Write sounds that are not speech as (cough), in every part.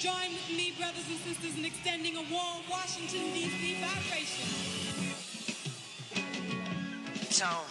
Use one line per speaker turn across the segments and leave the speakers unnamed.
Join with me, brothers and sisters, in extending a warm Washington, D.C. vibration.
Tone.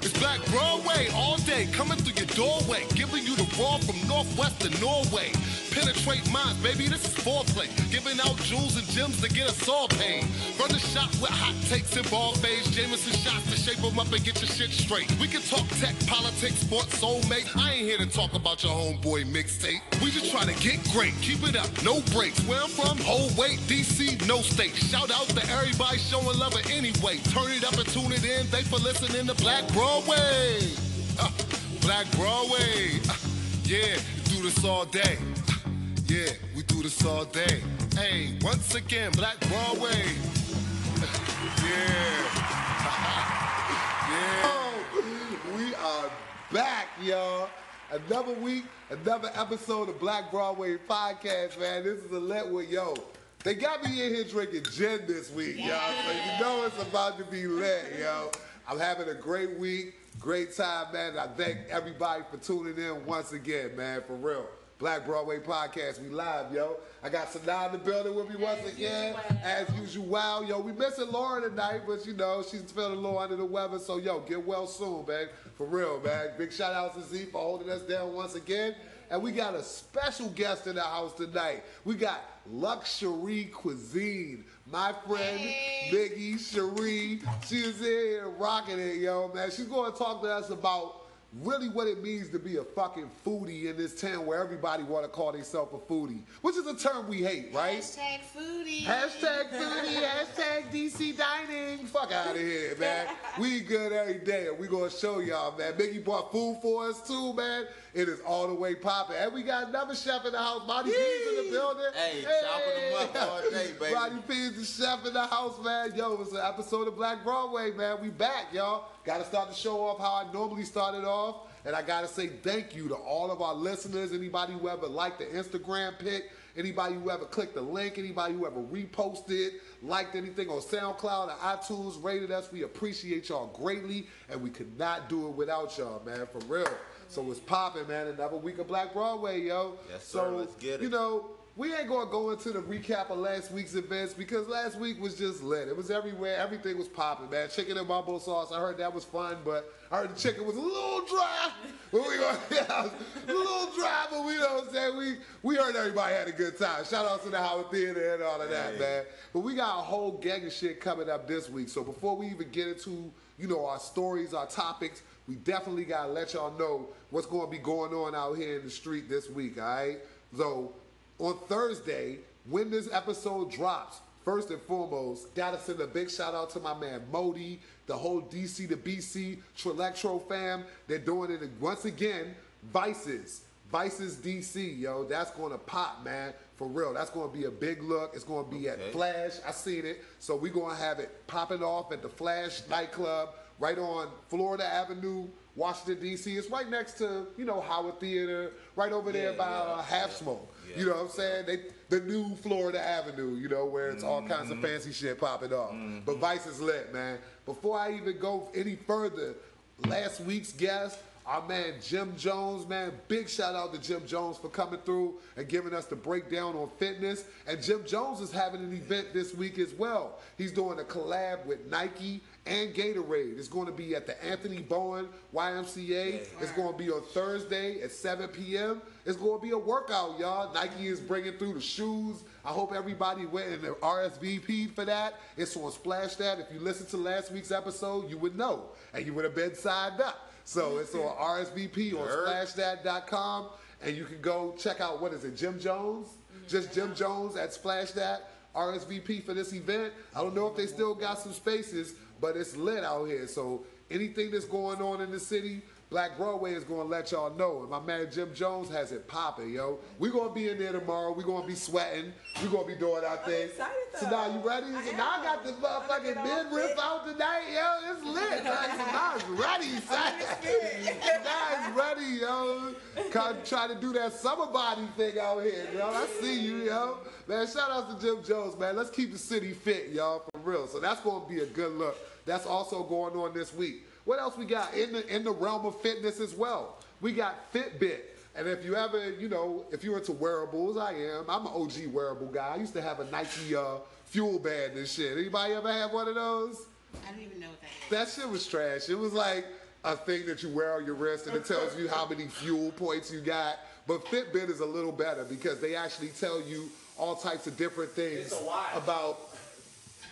It's Black Broadway all day, coming through your doorway, giving you the raw from Northwest to Norway. Penetrate minds, baby, this is foreplay. Giving out jewels and gems to get us all paid. Run the shop with hot takes and ball fades. Jameson shots to shape them up and get your shit straight. We can talk tech, politics, sports, soulmate. I ain't here to talk about your homeboy mixtape. We just trying to get great, keep it up, no breaks. Where I'm from, whole weight, DC, no state. Shout out to everybody showing love anyway. Turn it up and tune it in. Thanks for listening to Black Broadway. Uh, Black Broadway. Uh, yeah, do this all day. Yeah, we do this all day. Hey, once again, Black Broadway. (laughs) yeah. (laughs) yeah.
Oh, we are back, y'all. Another week, another episode of Black Broadway Podcast, man. This is a lit with yo. They got me in here drinking gin this week, y'all. So you know it's about to be lit, yo. I'm having a great week, great time, man. I thank everybody for tuning in once again, man, for real. Black Broadway Podcast, we live, yo. I got Sanaa in the building with me once again. As usual, wow, yo. We missing Laura tonight, but you know, she's feeling a little under the weather, so yo, get well soon, man. For real, man. Big shout out to Z for holding us down once again. And we got a special guest in the house tonight. We got Luxury Cuisine. My friend Biggie Cherie. She is here rocking it, yo, man. She's going to talk to us about really what it means to be a fucking foodie in this town where everybody want to call themselves a foodie, which is a term we hate, right?
Hashtag foodie.
Hashtag foodie, hashtag DC dining. Fuck out of here, man. (laughs) We good every day, and we gonna show y'all, man. Biggie bought food for us too, man. It is all the way popping. And we got another chef in the house. Body P's in the building.
Hey, chopping them up all day, (laughs) baby.
Body P's the chef in the house, man. Yo, it's an episode of Black Broadway, man. We back, y'all. Gotta start the show off how I normally started off. And I gotta say thank you to all of our listeners, anybody who ever liked the Instagram pic, anybody who ever clicked the link, anybody who ever reposted, liked anything on SoundCloud or iTunes, rated us. We appreciate y'all greatly, and we could not do it without y'all, man, for real. So it's popping, man. Another week of Black Broadway, yo.
Yes,
so,
sir. Let's get it.
You know, we ain't gonna go into the recap of last week's events because last week was just lit. It was everywhere. Everything was popping, man. Chicken and mumbo sauce. I heard that was fun, but I heard the chicken was a little dry. (laughs) But we gonna, (laughs) yeah, a little dry, but we know what I'm saying. We we heard everybody had a good time. Shout out to the Howard Theater and all of that, man. But we got a whole gang of shit coming up this week. So before we even get into, you know, our stories, our topics, we definitely gotta let y'all know what's gonna be going on out here in the street this week, all right? So on Thursday, when this episode drops, first and foremost, gotta send a big shout out to my man Modi, the whole DC to BC Trillectro fam. They're doing it once again. Vices, Vices DC, yo. That's gonna pop, man. For real. That's gonna be a big look. It's gonna be at Flash. I seen it. So we're gonna have it popping off at the Flash nightclub right on Florida Avenue, Washington D.C. It's right next to you know Howard Theater, right over there
Yeah,
by
yeah,
uh, Half Smoke.
yeah.
You know what I'm saying? They the new Florida Avenue, you know, where it's all kinds
Mm-hmm.
of fancy shit popping off. But Vice is lit, man. Before I even go any further, last week's guest. Our man Jim Jones, man, big shout out to Jim Jones for coming through and giving us the breakdown on fitness. And Jim Jones is having an event this week as well. He's doing a collab with Nike and Gatorade. It's going to be at the Anthony Bowen YMCA. It's going to be on Thursday at 7 p.m. It's going to be a workout, y'all. Nike is bringing through the shoes. I hope everybody went in the RSVP for that. It's on Splash That. If you listened to last week's episode, you would know, and you would have been signed up. So it's on mm-hmm. RSVP on splashthat.com, and you can go check out what is it, Jim Jones? Mm-hmm. Just Jim Jones at Splash That RSVP for this event. I don't know if they still got some spaces, but it's lit out here. So anything that's going on in the city, Black Broadway is gonna let y'all know. And my man Jim Jones has it popping, yo. we gonna be in there tomorrow. we gonna be sweating. we gonna be doing our thing. so now you ready? So now I got the motherfucking
all
midriff out tonight, yo. It's lit. (laughs) Like, so now it's ready, son. it's (laughs) ready, yo. Come try to do that summer body thing out here, yo. I see you, yo. Man, shout out to Jim Jones, man. Let's keep the city fit, y'all, for real. So that's gonna be a good look. That's also going on this week. What else we got in the in the realm of fitness as well? We got Fitbit. And if you ever, you know, if you're into wearables, I am. I'm an OG wearable guy. I used to have a Nike uh, FuelBand and shit. Anybody ever have one of those?
I don't even know what that is.
That shit was trash. It was like a thing that you wear on your wrist and it tells you how many fuel points you got. But Fitbit is a little better because they actually tell you all types of different things about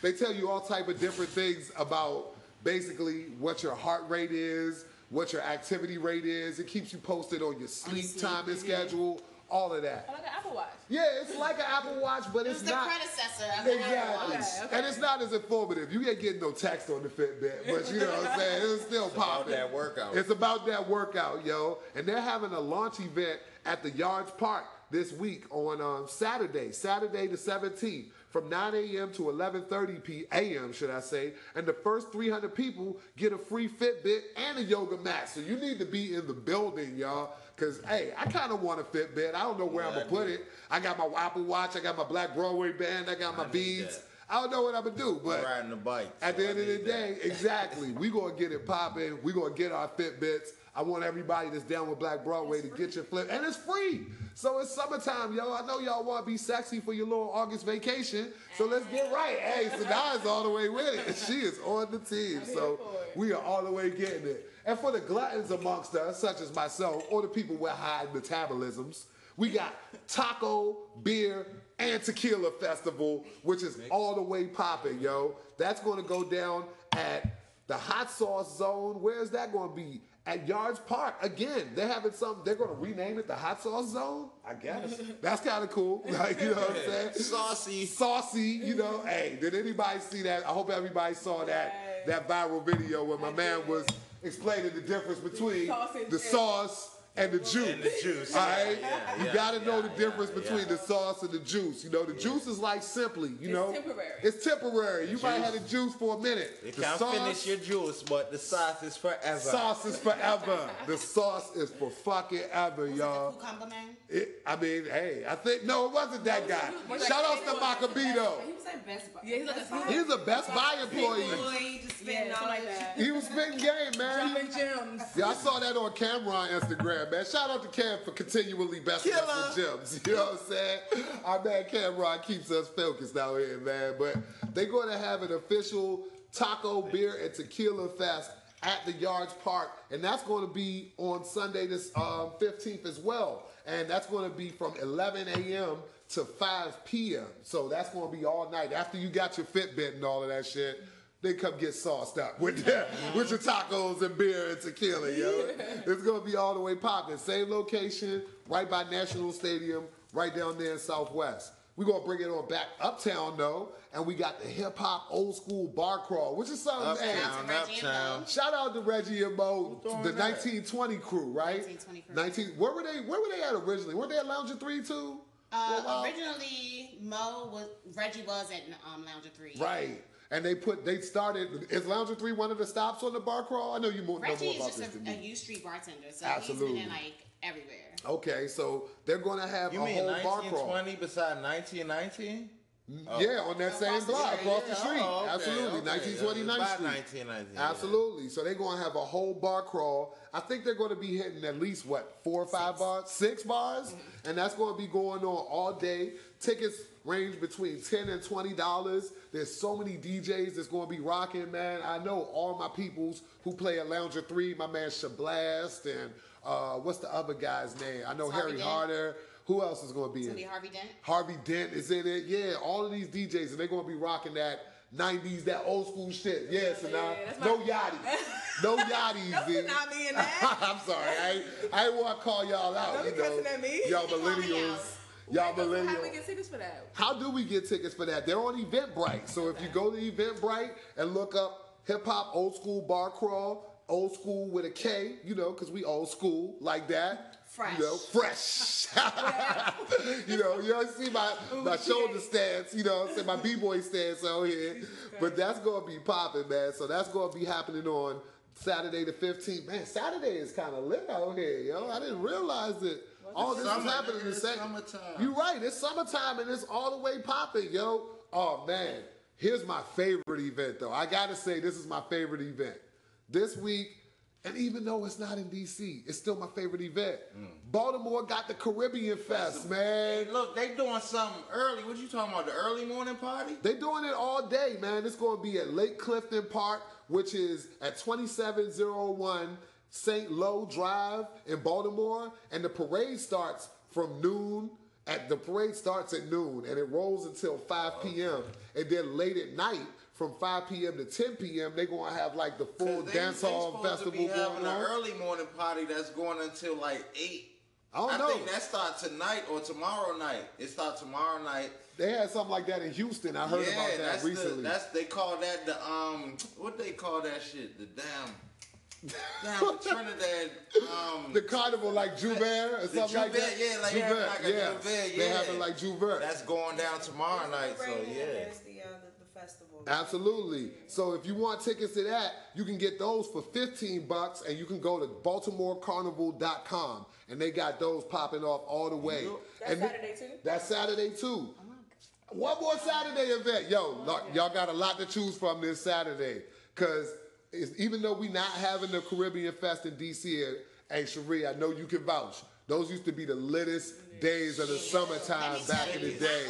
they tell you all type of different things about basically what your heart rate is, what your activity rate is. It keeps you posted on your sleep
sleep,
time and schedule, all of that.
Like an Apple Watch.
Yeah, it's like an Apple Watch, but
It
it's
was the predecessor of the
Exactly.
Apple Watch.
Okay, okay.
And it's not as informative. You ain't getting no text on the Fitbit, but you know what I'm saying? It's still
about
popping.
that workout.
It's about that workout, yo. And they're having a launch event at the Yards Park this week on um, Saturday, Saturday the 17th, from 9 a.m. to 11:30 p.m. should I say? And the first 300 people get a free Fitbit and a yoga mat. So you need to be in the building, y'all. Cause hey, I kind of want a Fitbit. I don't know where I'm gonna put it. I got my Apple Watch. I got my Black Broadway band. I got my
I
beads.
that.
I don't know what I'm gonna do, but
riding the bike.
at the end of the day,
that.
exactly. We gonna get it popping. We gonna get our Fitbits. I want everybody that's down with Black Broadway to get your flip, and it's free. So it's summertime, yo. I know y'all want to be sexy for your little August vacation, so let's get right. Hey, Sada's all the way with it. (laughs) She is on the team, so we are all the way getting it. And for the gluttons amongst us, such as myself, or the people with high metabolisms, we got taco, beer, and tequila festival, which is all the way popping, yo. That's going to go down at the hot sauce zone. Where's that going to be? At Yards Park. Again, they're having something. They're going to rename it the hot sauce zone. I guess (laughs) that's kind of cool. (laughs) Like you know what I'm saying?
Saucy.
saucy. You know, hey, did anybody see that? I hope everybody saw that that viral video where my man was explaining the difference between the sauce and the juice.
And the juice.
All right,
Yeah,
you got to know
yeah,
the difference
yeah,
between
yeah.
the sauce and the juice. You know, the juice is like simply. You
It's
know,
temporary.
It's temporary. You might have the juice for a minute.
You
the
can't
sauce,
finish your juice, but the sauce is forever.
sauce is forever. the sauce is for fucking ever, y'all.
Cucumber man.
It, I mean, hey, I think no, it wasn't that guy.
was
Shout out to Macabito.
He was at Best Buy.
Yeah, he's like
Best
a-
Buy.
He's a Best Buy employee.
Boy, just spitting
Yeah,
all
like
that.
that.
He was spitting game, man.
Dropping gems. (laughs)
Yeah, I saw that on camera on Instagram, man. Shout out to Cam for continually besting us with gems. (laughs) You know what I'm saying? Our man Cameron keeps us focused out here, man. But they're going to have an official taco, beer, and tequila fest at the Yards Park, and that's going to be on Sunday, this um, 15th as well. And that's going to be from 11 a.m. to 5 p.m. So that's going to be all night. After you got your Fitbit and all of that shit, they come get sauced up with that, (laughs) with your tacos and beer and tequila, yo. It's gonna be all the way popping. Same location, right by National Stadium, right down there in Southwest. We're gonna bring it on back uptown though, and we got the hip hop old school bar crawl, which is something. Hey,
Uptown,
Reggie
uptown.
Shout out to Reggie and Mo, the 1920 crew, right?
1920 crew.
19. Where were they? Where were they at originally? Were they at Lounge Three too? For
Uh,
while?
originally, Mo was Reggie was at um, Lounge of Three.
Right. And they put they started is Lounge of Three one of the stops on the bar crawl? I know you more, know
Reggie
more
is
about
just
this than
a, a
me.
U Street bartender, so
Absolutely.
he's been in like everywhere.
Okay, so they're gonna have
You
a
mean
whole bar crawl.
1920 beside 1919?
Yeah, on that same
Across the
block,
street.
across the street.
oh, okay,
Absolutely,
okay.
1920
It's
9th
about
Street.
1919, yeah.
Absolutely. So they're gonna have a whole bar crawl. I think they're gonna be hitting at least what four or five bars, six bars, and that's gonna be going on all day. Tickets range between ten and twenty dollars. There's so many DJs that's gonna be rocking, man. I know all my peoples who play at Lounge of Three. My man Shablast and uh, what's the other guy's name? I know Harry. Harder. Who else is gonna be
It's
in
gonna be? Harvey Dent.
Harvey Dent is in it. Yeah, all of these DJs, and they're gonna be rocking that 90s, that old school shit. Yeah, so now,
yeah,
no yachty. (laughs) No yachties.
Don't me in (laughs) that.
I'm sorry. I, ain't- I ain't want to call y'all out.
Don't
you
be
know.
cussing at me.
Y'all
They call me
millennials. Y'all millennials.
How do we get tickets for that?
How do we get tickets for that? They're on Eventbrite. So if you go to Eventbrite and look up hip hop old school bar crawl, old school with a K, you know, because we old school like that.
Fresh.
You know, fresh. (laughs) you know, you don't see my, my shoulder stance, you know, saying my B-boy stance out here. But that's gonna be popping, man. So that's gonna be happening on Saturday the 15th. Man, Saturday is kind of lit out here, yo. I didn't realize it. All this is happening
nigga,
the
it's
same.
summertime.
You right. It's summertime and it's all the way popping, yo. Oh man, here's my favorite event though. I gotta say this is my favorite event. This week, and even though it's not in DC, it's still my favorite event.
Mm.
Baltimore got the Caribbean Fest, man.
Hey, look, they doing something early. What you talking about? The early morning party?
They doing it all day, man. It's going to be at Lake Clifton Park, which is at 2701 St. Lo Drive in Baltimore, and the parade starts from noon. At the parade starts at noon and it rolls until 5 p.m. And then late at night, from 5 p.m. to 10 p.m., they're gonna have like the full
'Cause they-
dance
they
hall
supposed
festival
to be having
going
an early morning party that's going until like eight.
I don't
I
know.
think that starts tonight or tomorrow night. It starts tomorrow night.
They had something like that in Houston. I heard
yeah,
about that
that's
recently.
The, that's they call that the um what they call that shit the damn damn (laughs) Trinidad um
the carnival like J'ouvert or
the
something like that.
Yeah, like having like a
yeah.
J'ouvert,
They
yeah.
having like J'ouvert.
that's going down tomorrow night. So yeah.
There's the, uh, the, the festival.
Absolutely. So if you want tickets to that, you can get those for 15 bucks and you can go to baltimorecarnival.com and they got those popping off all the way.
That's
And
Saturday too?
That's Saturday too. Oh One more Saturday event. Yo, oh, look, y'all got a lot to choose from this Saturday. Cause even though we not having the Caribbean Fest in DC, hey Cherie, I know you can vouch. Those used to be the littest days of the summertime back in the
you,
day.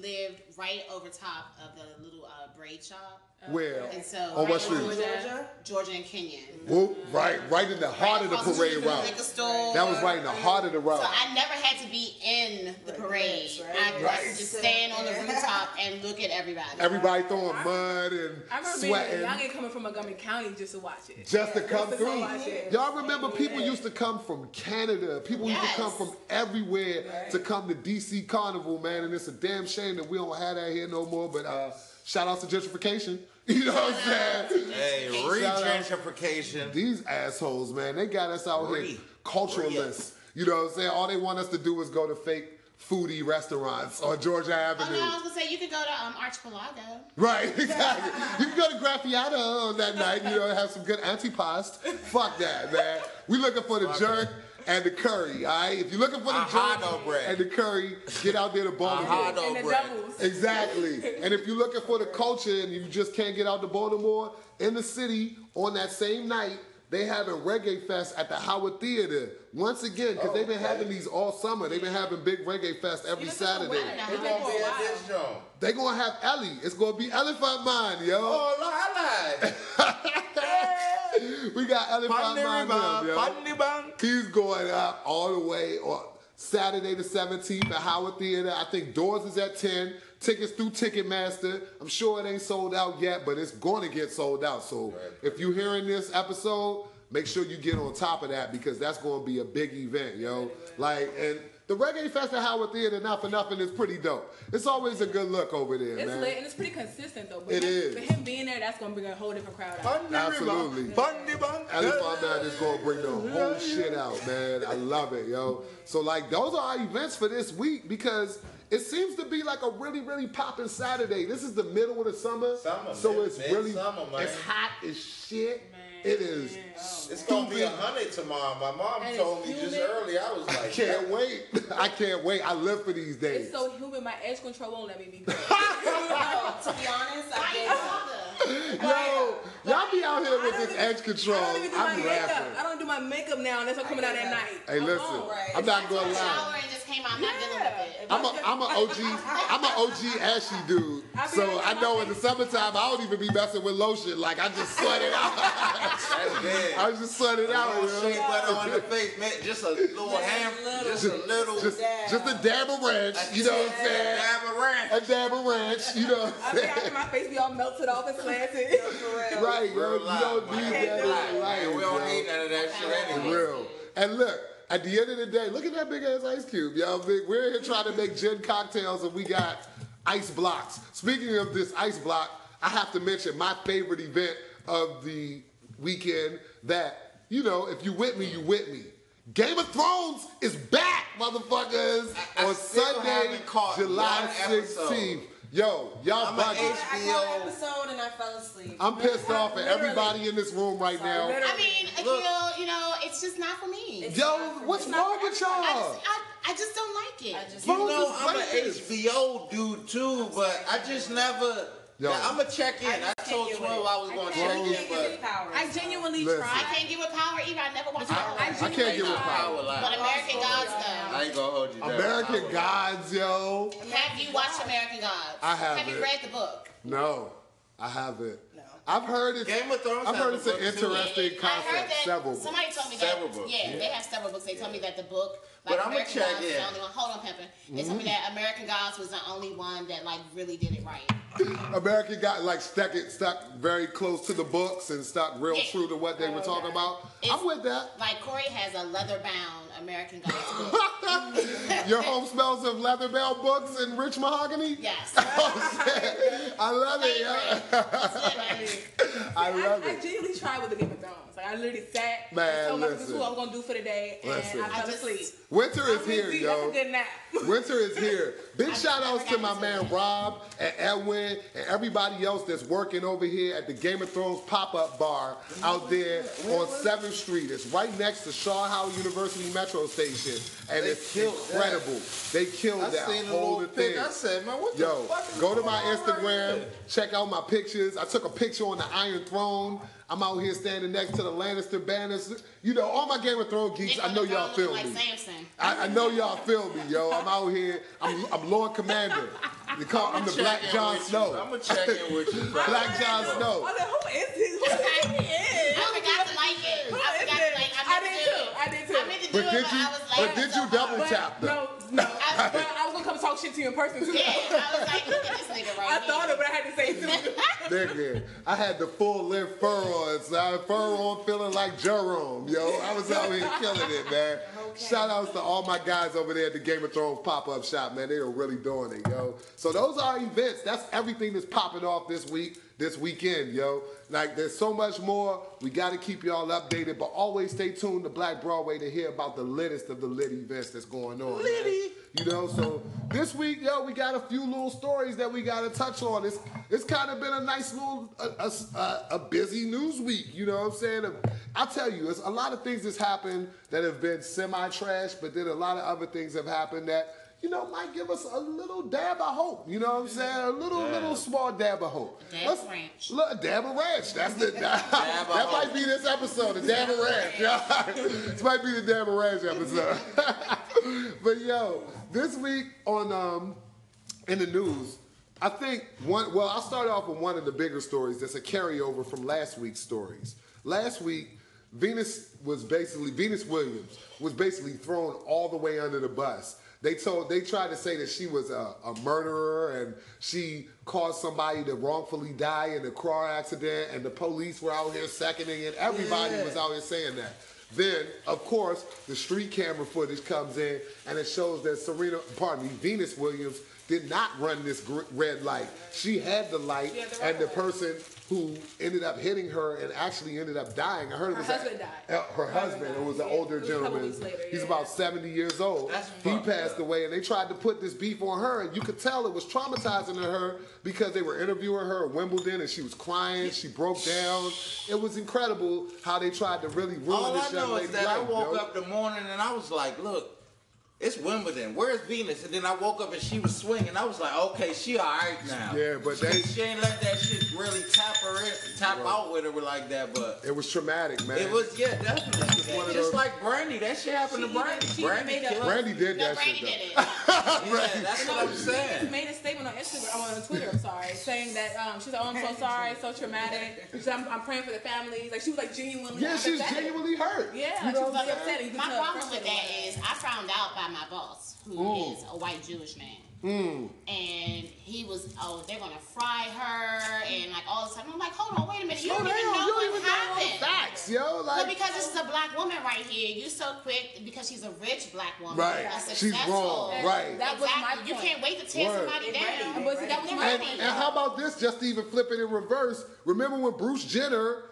Lived right over top of the little uh, braid shop.
Where?
And so
On
right
what street?
Georgia?
Georgia and Kenyon.
Whoop, right, right in the heart of the parade
the
route.
store.
That was right in the heart of the route.
So I never had to be in the parade.
right?
I could
Right.
just stand on the rooftop and look at everybody.
Everybody throwing mud and
I remember being
sweating
young and coming from Montgomery County just to watch it.
just to come
to
through.
watch it.
Y'all remember people used to come from Canada. People used to come from everywhere to come to DC Carnival, man. And it's a damn shame that we don't have that here no more. But uh, shout out to gentrification. (laughs) You know what I'm saying?
Hey, re-gentrification.
These assholes, man, they got us out here culturalists. You know what I'm saying? All they want us to do is go to fake foodie restaurants on Georgia Avenue.
Oh
Avenue.
no, I was gonna say you could go to um, Archipelago.
Right, (laughs) exactly. you can go to Graffiata on that night, you know, have some good antipasto. Fuck that, man. We looking for the jerk and the curry, all right? If you're looking for the
Ahado
jerk
bread.
and the curry, get out there to Baltimore.
And the
bread.
doubles.
Exactly. And if you're looking for the culture and you just can't get out to Baltimore, in the city on that same night, they having Reggae Fest at the Howard Theater. Once again, because they've been
Okay.
having these all summer. They've been having big Reggae Fest every
Even for
Saturday.
women,
They gonna be at this joint.
They gonna have Ellie. It's gonna be Elephant Man, yo.
Oh, Lord, I lied. (laughs) (laughs)
We got Elephant
Pandy
Mind, yo. He's going up all the way on Saturday the 17th at Howard Theater. I think doors is at 10. Tickets through Ticketmaster. I'm sure it ain't sold out yet, but it's going to get sold out. So if you're hearing this episode, make sure you get on top of that because that's going to be a big event, yo. Like, and the Reggae Fest at Howard Theater, not for nothing, is pretty dope. It's always a good look over there,
It's
man.
lit and it's pretty consistent though. But
It
him,
is.
For him being there, that's gonna bring a whole different crowd out.
Pandy
Absolutely.
river, pandy bang.
Elephant Man is gonna bring the whole shit out, man. I love it, yo. So like those are our events for this week because it seems to be like a really, really popping Saturday. This is the middle of the summer,
Summer,
so
man.
it's really
summer, man.
it's hot as shit.
Man,
it is.
Man. Oh,
It's gonna be a hundred tomorrow. My mom
And
told me just early. I was like,
I
like,
can't wait. (laughs) I can't wait. I live for these days.
It's so humid, my edge control won't let me be (laughs) good.
No, to be honest, I
Why
gave
you
up.
bother?
Yo, y'all be out here with this
even-
edge control.
I don't even do
I'm
makeup.
laughing.
I don't do my makeup now unless I'm coming out at night.
Hey,
I
listen,
won't.
Right.
I'm not gonna lie.
shower and just came out. I'm not dealing with it.
I'm a, I'm a OG, I'm an OG ashy dude. So I know in the summertime I don't even be messing with lotion. Like I just sweat it out. (laughs)
that's bad.
I just sweat it out.
Don't shea butter on the face, man. Just a little ham, just a little.
Just, just a dab of ranch. You know what I'm saying?
A Dab of ranch.
A dab of ranch. You know what
I
I'm
be
saying?
after my face be all melted off and slanted. (laughs)
For.
Right,
bro.
You don't need that
do
in
it.
life,
Man, we don't
yo.
need none of that shit
For
anyway.
real. And look, at the end of the day, look at that big ass ice cube, yo. Big, we're here trying to make gin cocktails and we got ice blocks. Speaking of this ice block, I have to mention my favorite event of the weekend that, you know, if you with me, you with me. Game of Thrones is back, motherfuckers,
I- I
on Sunday, July
one episode.
16th. Yo, y'all
I'm a
bugging.
H-
I
HBO.
caught an episode and I fell asleep.
I'm pissed off at everybody in this room right now.
Literally.
I mean, I
Look.
you know, it's just not for me.
It's
Yo,
for-
what's
it's not
wrong with y'all?
just, I, I just don't like it.
I just
You know, I'm an. HBO dude too, but I just never.
Yo.
Yeah, I'm gonna check in.
I
I, told
get
12 I was gonna check in, but
I genuinely
Listen.
I can't get with power either. I never watched power.
I
I can't
genuinely
get with
power line.
But American Gods, though.
I ain't gonna hold you down.
American Gods, yo.
Have you watched American Gods?
I
Have
haven't.
you read the book?
No, I haven't.
No.
I've heard it.
Game of Thrones
I've heard it's an
book, too.
interesting
I heard
concept.
that
Several. books.
somebody told me
Several
that.
books.
Yeah, they have several books. They told me that the book,
But
like
I'ma check
Gods, was
in.
the only one. Hold on, Pimpin. They told me that American Gods was the only one that like really did it right. (clears throat)
American got like stuck it stuck very close to the books and stuck real
Yeah.
true to what they were talking about.
It's-
I'm with that.
Like Corey has a leather-bound American Gods (laughs) book. (laughs)
Your home smells of leather bound books and rich mahogany.
yes. (laughs)
Oh. I love it.
Favorite.
yo.
It, man.
I love
I
it.
genuinely tried with the Game of Thrones. Like I literally sat,
Man,
and told myself this is what I was gonna do for the day, and
Listen.
I
I
fell
just-
asleep.
Winter is
I mean,
here,
see,
yo.
That's a good nap. (laughs)
Winter is here. Big
I
shout outs to my man
into
Rob and Edwin and everybody else that's working over here at the Game of Thrones pop up bar out there on 7th Street. It's right next to Shaw Howard University Metro Station. And
They
it's
killed that.
incredible. They killed
I
that
seen a
whole
little
thing.
pic. I said, man, what
Yo,
the fuck is
go to my
on right
Instagram, check out my pictures. I took a picture on the Iron Throne. I'm out here standing next to the Lannister banners. You know, all my Game of Thrones geeks, I know y'all feel
like
me.
Samson.
I, I know y'all feel me, yo. I'm out here. I'm, I'm Lord Commander. They call, I'm the Black
in
Jon
with you.
Snow.
I'm gonna check in with you. bro.
Black Jon
I
Snow.
was like, who is this? Who is he?
I forgot to like it. I forgot to like. I,
I did
to
too. I did too.
I meant to do
But
it,
did
but
you?
I was like,
But did you
so
double
hard.
tap
No,
though?
no. (laughs) but I was gonna come talk shit to you in person too.
Yeah, I was like, look at this nigga right
I
here.
thought it, but I had to say it too. (laughs)
Nigga, I had the full length fur on, so I had fur on feeling like Jerome, yo. I was out here killing it, man. Shout outs to all my guys over there at the Game of Thrones pop up shop, man. They are really doing it, yo. So those are events. That's everything that's popping off this week, this weekend, yo. Like there's so much more. We got to keep y'all updated, but always stay tuned to Black Broadway to hear about the littest of the lit events that's going on. Litty. You know, so this week, yo, we got a few little stories that we got to touch on. It's it's kind of been a nice little a, a, a- a busy news week. You know what I'm saying? I tell you, it's a lot of things that's happened that have been semi trash, but then a lot of other things have happened that you know might give us a little dab of hope. You know what I'm saying? A little little small dab of hope.
Dab
Let's-
ranch.
Look, a dab of ranch. That's the that, (laughs)
Dab of
that
hope.
might be this episode, the dab of ranch. Yeah. (laughs) this might be the dab of ranch episode. (laughs) but yo, this week on um in the news, I think one. Well, I'll start off with one of the bigger stories. That's a carryover from last week's stories. Last week, Venus was basically Venus Williams was basically thrown all the way under the bus. They told they tried to say that she was a, a murderer and she caused somebody to wrongfully die in a car accident, and the police were out here seconding it. Everybody was out here saying that. Then, of course, the street camera footage comes in and it shows that Serena, pardon me, Venus Williams did not run this red light. She had the light,
Yeah,
and the person who ended up hitting her and actually ended up dying. I heard it
Her
was a-
husband died.
uh, her husband. It was an
Yeah,
older
it was a couple
gentleman.
weeks later,
He's
yeah.
about 70 years old.
That's
he passed
up.
away, and they tried to put this beef on her, and you could tell it was traumatizing to her because they were interviewing her at Wimbledon, and she was crying. She broke down. It was incredible how they tried to really ruin
All
this
I
young
know is
lady's
that I
life.
woke
yo.
up the morning and I was like, look, it's Wimbledon. Where's Venus? And then I woke up and she was swinging. I was like, okay, she all right now.
Yeah, but they-
she ain't let that shit really tap her in, tap out with her like that. But
It was traumatic, man.
it was yeah, definitely.
one of
Just
those-
like Brandy, that shit happened
She
to Brandy.
even- she
Brandy
made a-
killed.
Brandy did
No,
that
Brandy
shit.
did it. (laughs)
Yeah, that's what I'm saying.
She
saying.
made a statement on Instagram, on Twitter, I'm sorry, saying that um, she's like, oh, I'm so sorry, so traumatic. She said, I'm, I'm praying for the families. Like, she was like genuinely
Yeah, she's genuinely hurt.
Yeah,
you know
she was like upset.
My problem with
frustrated
that
with
is I found out by my boss, who mm. is a white Jewish man. Mm. And he was, oh, they're gonna fry her and like all this stuff. I'm like, hold on, wait a minute, you
Slow
don't even know
don't
what
even know all the
happened.
facts, yo.
Well,
Like,
because this uh, is a black woman right here, you so quick because she's a rich black woman.
Right.
A
She's
successful-
wrong. Right.
That was my
exactly. You can't wait to tear
Word.
somebody
They
down.
ready.
But that was
They're
my
And, and how about this? Just to even flip it in reverse. Remember when Bruce Jenner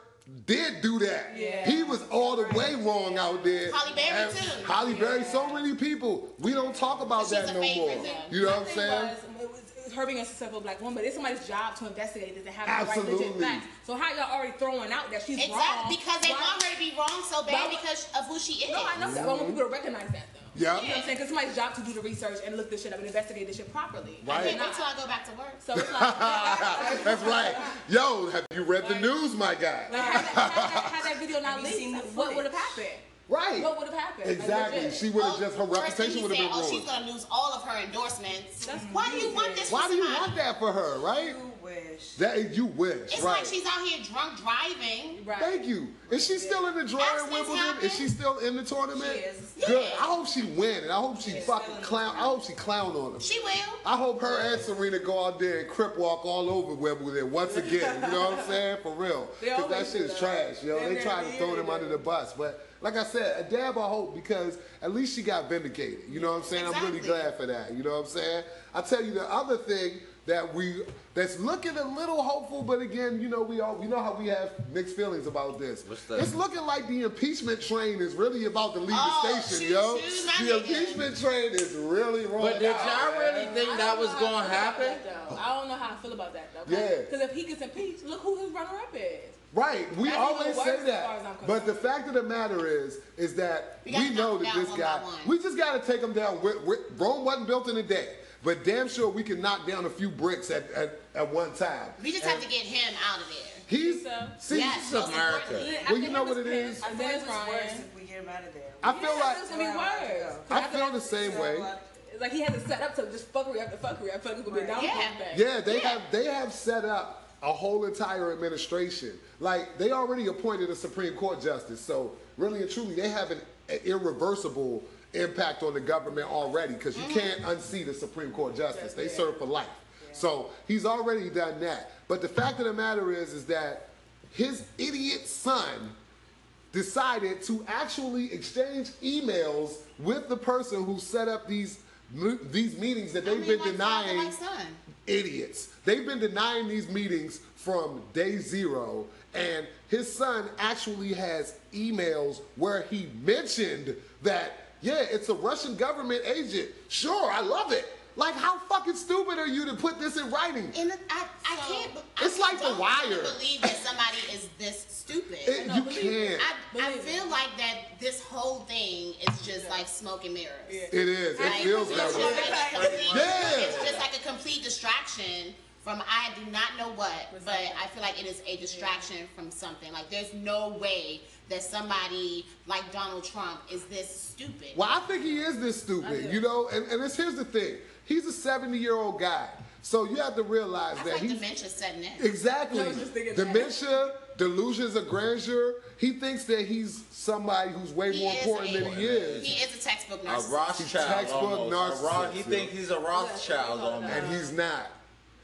did do that.
Yeah.
He was all the way wrong out there.
Halle Berry,
And
too.
Halle Berry, so many people. We don't talk about that no more.
favorite, though.
You know
My
what I'm saying?
Was, it was, it her being a successful black woman, but it's somebody's job to investigate this and have the right legit facts. So how y'all already throwing out that she's wrong?
Exactly, because they
Why-
want her to be wrong so bad because of who she is.
No, I know that. but I want people to recognize that though.
Yeah.
You know what I'm saying? Because somebody's job to do the research and look this shit up and investigate this shit properly.
I
Right.
can't wait till I go back to work.
So it's like, (laughs)
That's right. Yo, have you read the news, my guy?
like had, that, had, that, had that video (laughs) not
Have you seen
leaked, what would have happened?
Right.
What would have happened?
Exactly.
legit.
She would have
Oh,
just her reputation would have
said,
been
Oh, she's gonna lose all of her endorsements.
That's
Why do you want this?
Why do you want that for her, right?
You wish.
That you wish,
It's
right?
like she's out here drunk driving.
Right.
Thank you. Is she still in the draw at
Accidents
Wimbledon? Is she still in the tournament?
She is.
Good.
Yeah.
I hope she win, and I hope she
She
fucking
still in the
clown. I hope she clown on him.
She will.
I hope her and Serena go out there and crip walk all over Wimbledon once again. You know what I'm saying? For real. (laughs) Because that shit is
that.
trash, yo.
They're
They try to throw
year,
them under the bus. But like I said, a dab of hope because at least she got vindicated. You know what I'm saying? I'm really glad for that. You know what I'm saying? I tell you the other thing that we that's looking a little hopeful, but again, you know, we all we know how we have mixed feelings about this.
What's that?
It's looking like the impeachment train is really about to leave
Oh,
the station,
choo-choo,
yo.
my
The
nigga.
impeachment train is really wrong.
But did y'all really think that was
I don't know
gonna
how I feel
happen?
that. I don't know how I feel about that though.
Yeah.
Because if he gets impeached, look who his runner-up is.
Right, we
That's
always
even
say that.
as I'm
But the fact of the matter is, is that
We
we, know that this guy,
one by one.
we just got to take him down. we we Rome wasn't built in a day, but damn sure we can knock down a few bricks at, at, at one time.
We just have to get him out of there.
He's
So?
see,
Yes,
it's America.
importantly.
Well, you know what it is.
I
and
feel
then
like
it's
it's worse if we get him out of there.
I feel
Yeah,
like
it's gonna be worse.
I feel the same
So,
way.
uh,
It's like he has it set up to just fuckery after fuckery. I feel like it's gonna be a
Right.
Yeah.
back.
Yeah, they
Yeah.
have they have set up a whole entire administration. Like they already appointed a Supreme Court justice, so really and truly they have an irreversible impact on the government already because you can't unseat a Supreme Court justice. They serve for life. So he's already done that. But the fact of the matter is, is that his idiot son decided to actually exchange emails with the person who set up these these meetings that they've
mean,
been denying idiots. They've been denying these meetings from day zero, and his son actually has emails where he mentioned that, yeah, it's a Russian government agent. Sure, I love it. Like, how fucking stupid are you to put this in writing?
And I, I
So-
can't. be-
It's like The
don't
Wire.
believe that somebody is this stupid.
It-
No,
you can't.
I, I feel
it.
like that this whole thing is just like smoke and mirrors.
Yeah.
It is. It feels
it's
that way.
like complete-
Yeah.
It's just like a complete distraction from I do not know what, but I feel like it is a distraction from something. Like there's no way that somebody like Donald Trump is this stupid.
Well, I think he is this stupid, you know. And, and it's, here's the thing: he's a 70 year old guy, so you have to realize
That's
that
like
he's
dementia setting in.
exactly
I was that.
dementia, delusions of grandeur. He thinks that he's somebody who's way
He
more important
a-
than he is,
He is a textbook
A. Rothschild
textbook
almost. A Roth-
narcissist,
he thinks he's a Rothschild almost.
and he's not.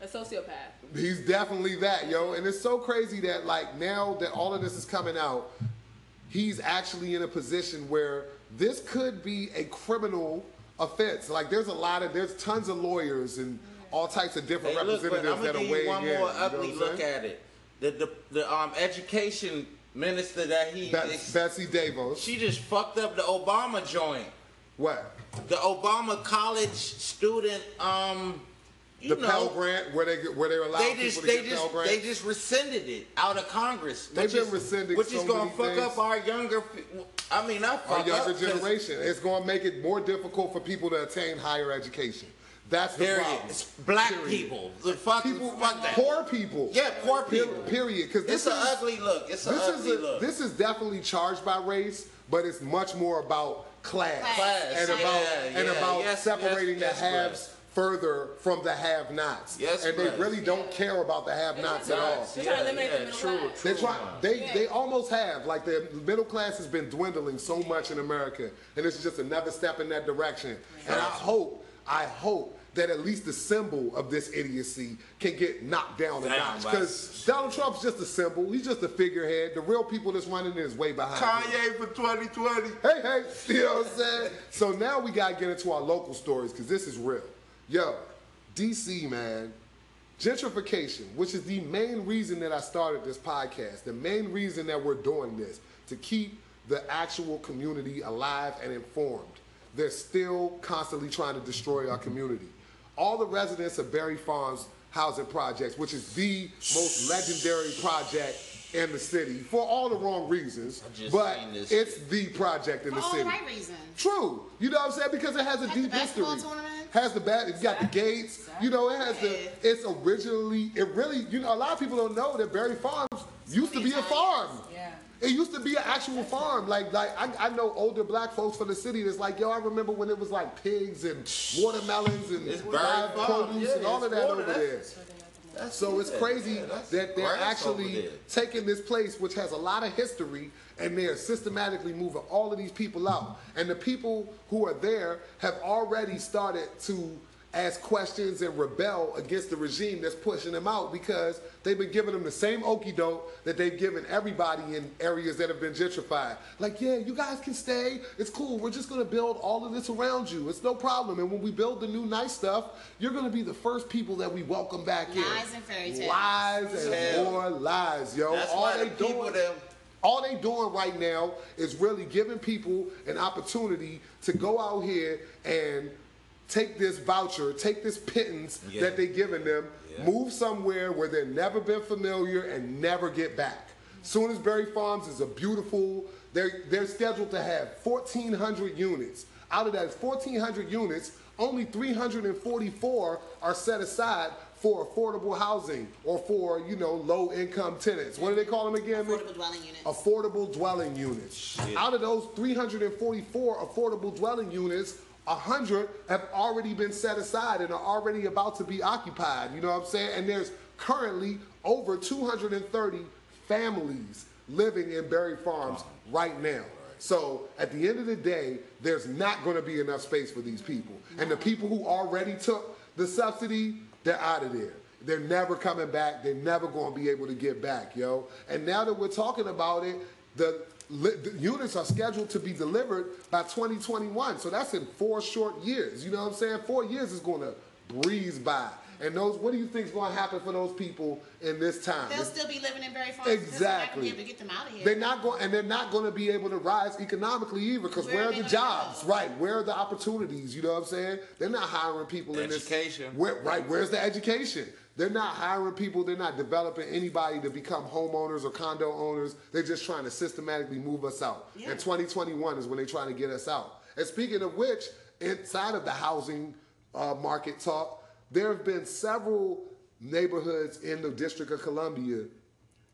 A sociopath.
He's definitely that, yo. And it's so crazy that like now that all of this is coming out, he's actually in a position where this could be a criminal offense. Like there's a lot of there's tons of lawyers and all types of different
Hey, look,
representatives
gonna
that are weighing
one
in.
more
you know
ugly look at it. The the, the um education minister that he
Be- Betsy DeVos.
she just fucked up the Obama joint.
what?
The Obama college student um
The
know,
Pell Grant, where they where they allow
they
people to
they
get
just
Pell Grants.
they just rescinded it out of Congress.
They've
which
been
is-
rescinding
which
so
is gonna fuck
things.
up our younger. I mean, not
our younger generation. It's going to make it more difficult for people to attain higher education. That's the
Period.
problem.
It's black
Period.
people. The fuck,
People,
fuck that.
poor people.
Yeah, poor people.
Period. Because
It's
this
an
is
ugly look. It's an
this is
ugly
a,
look.
this is definitely charged by race, but it's much more about class,
Class.
and
Yeah,
about and
yeah.
about
Yes,
separating
yes,
the haves further from the have-nots.
Yes,
and they
Brett.
really don't care about the have-nots at all.
They're trying to eliminate the
true,
class.
true.
They try. They they almost have like the middle class has been dwindling so much in America, and this is just another step in that direction. And I hope, I hope that at least the symbol of this idiocy can get knocked down a notch. Because Donald Trump's just a symbol. He's just a figurehead. The real people that's running it is way behind. him.
Kanye for 2020.
Hey, hey, (laughs) you know what I'm saying? So now we gotta get into our local stories because this is real. Yo, DC man, gentrification, which is the main reason that I started this podcast, the main reason that we're doing this, to keep the actual community alive and informed. They're still constantly trying to destroy our community. All the residents of Barry Farms housing projects, which is the most legendary project in the city for all the wrong reasons,
I just
but
seen this
it's the project in
For
the
all
city.
the right reasons.
True. You know what I'm saying? Because it has a
Has the
deep history.
tournament?
Has the bat it's got the gates. You know, it has the it's originally it really you know, a lot of people don't know that Barry Farms used to be a farm.
Yeah.
It used to be an actual farm. Like like I, I know older black folks from the city that's like, yo, I remember when it was like pigs and watermelons and
It's
live produce
yeah,
and all of that
water,
over
that's-
there.
That's
So it's crazy
Yeah,
that they're actually taking this place, which has a lot of history, and they're systematically moving all of these people out. And the people who are there have already started to ask questions and rebel against the regime that's pushing them out because they've been giving them the same okie doke that they've given everybody in areas that have been gentrified. Like, yeah, you guys can stay. It's cool. We're just gonna build all of this around you. It's no problem. And when we build the new nice stuff, you're gonna be the first people that we welcome back in.
Lies and fairy tales.
Lies and
Tales.
more lies, yo.
That's
all
why
they
the people
doing,
them
all they doing right now is really giving people an opportunity to go out here and take this voucher, take this pittance
Yeah.
that they giving them,
Yeah.
move somewhere where they've never been familiar and never get back. Soon as Barry Farms is a beautiful, they're they're scheduled to have 1,400 units. Out of that 1,400 units, only 344 are set aside for affordable housing or for you know low income tenants. What do they call them again? Mick?
Affordable dwelling units.
affordable dwelling units. Out of those 344 affordable dwelling units, 100 have already been set aside and are already about to be occupied. You know what I'm saying? And there's currently over 230 families living in Barry Farms right now. So at the end of the day, there's not going to be enough space for these people. And the people who already took the subsidy, they're out of there. They're never coming back. They're never going to be able to get back, yo. And now that we're talking about it, the units are scheduled to be delivered by 2021. So that's in four short years. You know what I'm saying? Four years is going to breeze by. And those, what do you think is going to happen for those people in this time?
They'll still be living in Barry Farms. They're not gonna
Exactly.
be able to get them out of here.
They're not going, and they're not going to be able to rise economically either. Because
Where
where,
are
are the jobs?
go?
Right? Where are the opportunities? You know what I'm saying? They're not hiring people in this
Education.
Where, right? Where's the education? They're not hiring people. They're not developing anybody to become homeowners or condo owners. They're just trying to systematically move us out.
Yeah.
And 2021 is when they're trying to get us out. And speaking of which, inside of the housing uh, market talk, there have been several neighborhoods in the District of Columbia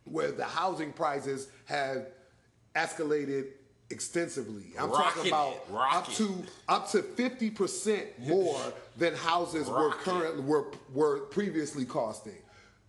where the housing prices have escalated extensively. I'm talking
Rocketed,
about up
rocketed.
to up to 50% more than houses were currently were were previously costing.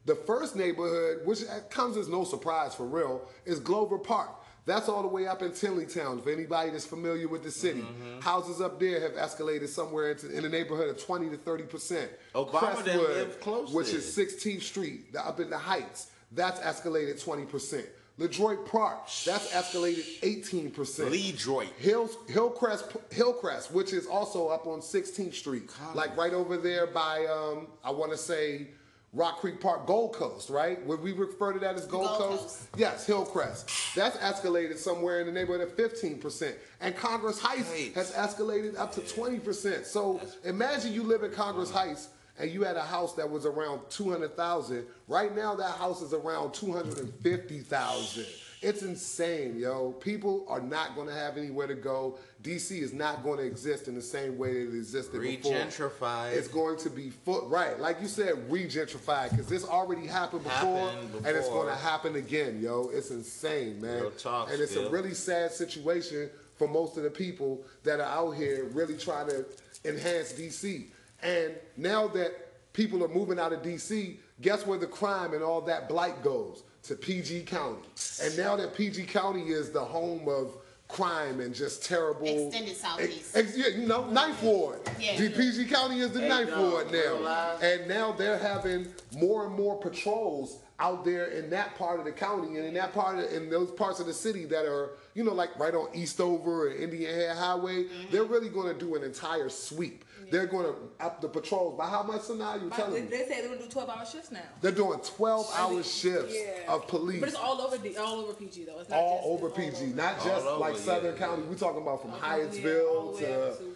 The first neighborhood, which comes as no surprise for real, is Glover Park. That's all the way up in Tenleytown. For anybody that's familiar with the city,
Mm-hmm.
houses up there have escalated somewhere into, in the neighborhood of 20 to 30 percent.
Obama them live close
which is 16th Street, the- up in the Heights, that's escalated 20 percent. LeDroit Park, that's escalated 18 percent.
Lee Droit.
Hill, Hillcrest, Hillcrest, which is also up on 16th Street, like right over there by, um, I want to say, Rock Creek Park, Gold Coast, right? Would we refer to that as Gold,
Gold
Coast?
Coast.
Yes, Hillcrest. That's escalated somewhere in the neighborhood of 15%. And Congress Heights
Heights.
has escalated up to 20%. So imagine you live in Congress Heights and you had a house that was around 200,000. Right now that house is around 250,000. It's insane, yo. People are not going to have anywhere to go. DC is not going to exist in the same way that it existed before.
Regentrified.
It's going to be foot right, like you said, regentrified, because this already happened before,
Happened
and it's going to happen again, yo. It's insane, man.
Real talk,
and it's a really sad situation for most of the people that are out here really trying to enhance DC. And now that people are moving out of DC, guess where the crime and all that blight goes? To PG County. And now that PG County is the home of crime and just terrible
Extended Southeast.
Ex- yeah, you know, Ninth Ward.
Yeah.
The PG County is the
Hey,
Ninth Ward now. And now they're having more and more patrols out there in that part of the county and in that part of in those parts of the city that are you know like right on Eastover and Indian Head Highway, mm-hmm. they're really going to do an entire sweep. They're going to up the patrols by how much? So now you
My-
telling
They,
me
they say they're gonna do twelve hour shifts now.
they're doing 12 hour shifts
Yeah.
of police
But it's all over the all over PG though. It's not
all
just,
over
it's
PG,
over.
not just
All
like
over,
Southern
yeah,
County. We're talking about from
Okay,
Hyattsville
the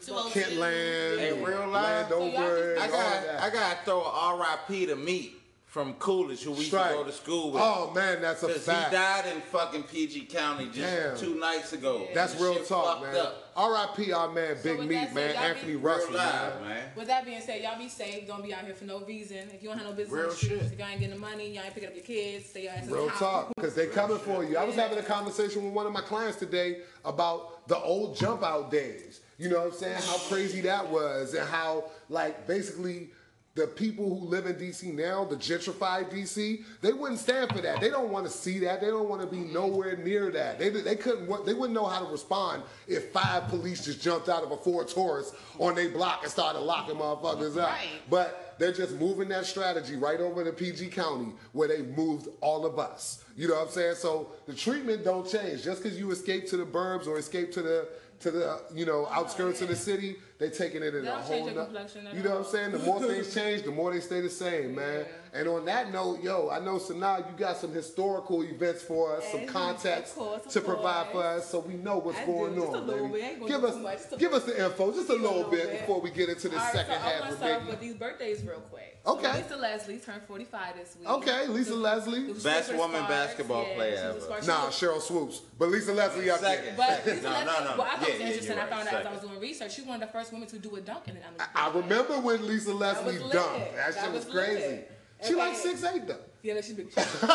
to oh,
up to-
Kentland,
Hey,
and
real life?
So
Landover,
just-
I got I got to throw a R.I.P. to Meat from Coolidge, who we used
Strike.
to go to school with.
Oh man, that's a
Cause
fact.
he died in fucking PG County just
Damn.
two nights ago.
That's
This
real
shit
talk,
fucked
man.
Up.
R.I.P. our man, Big
with
Meat,
that said,
man,
y'all
Anthony
be-
Russell,
live,
man.
man.
With that being said, y'all be safe. Don't be out here for no reason. If you don't have no business
Real
on the
shit.
if y'all ain't getting the money, y'all ain't picking up your kids, stay your ass in
Real
the house.
talk, because they coming for you. I was having a conversation with one of my clients today about the old jump out days. You know what I'm saying? How crazy that was, and how like basically the people who live in DC now, the gentrified DC, they wouldn't stand for that. They don't want to see that. They don't want to be nowhere near that. They they couldn't they wouldn't know how to respond if five police just jumped out of a Ford Taurus on their block and started locking motherfuckers up.
Right.
But they're just moving that strategy right over to PG County where they moved all of us. You know what I'm saying? So the treatment don't change. Just because you escape to the burbs or escape to the to the you know outskirts of the city, they taking it in
They
a whole
change complexion
You know what I'm saying? The more things change, the more they stay the same, man. And on that note, yo, I know Sanaa, you got some historical events for us, some
Hey,
context
of course, of
to provide for us, so we know what's
I
going
do, just a
on,
little
baby.
bit. I ain't gonna
Give us,
much,
give us the info, just a
Just a
little
little
bit
bit.
before we get into the
All right,
second
so I
half
want
of
to start
Biggie.
with these birthdays real quick.
Okay.
So Lisa Leslie turned 45 this week.
Okay, Lisa
The-
Leslie.
the
Best woman
Sparks,
basketball
yeah,
player
she was a
ever.
spark.
Nah, Sheryl Swoopes, but Lisa Leslie up there.
Second.
But Lisa
No,
Leslie,
no, no.
what I thought
Yeah,
was
yeah,
interesting,
you're
I found
right.
out as I was doing research, she was one of the first women to do a dunk in the
I remember when Lisa Leslie
was
dunked. That shit was
was
crazy.
Lit.
She like six eight though.
Yeah, no, she's big. That's a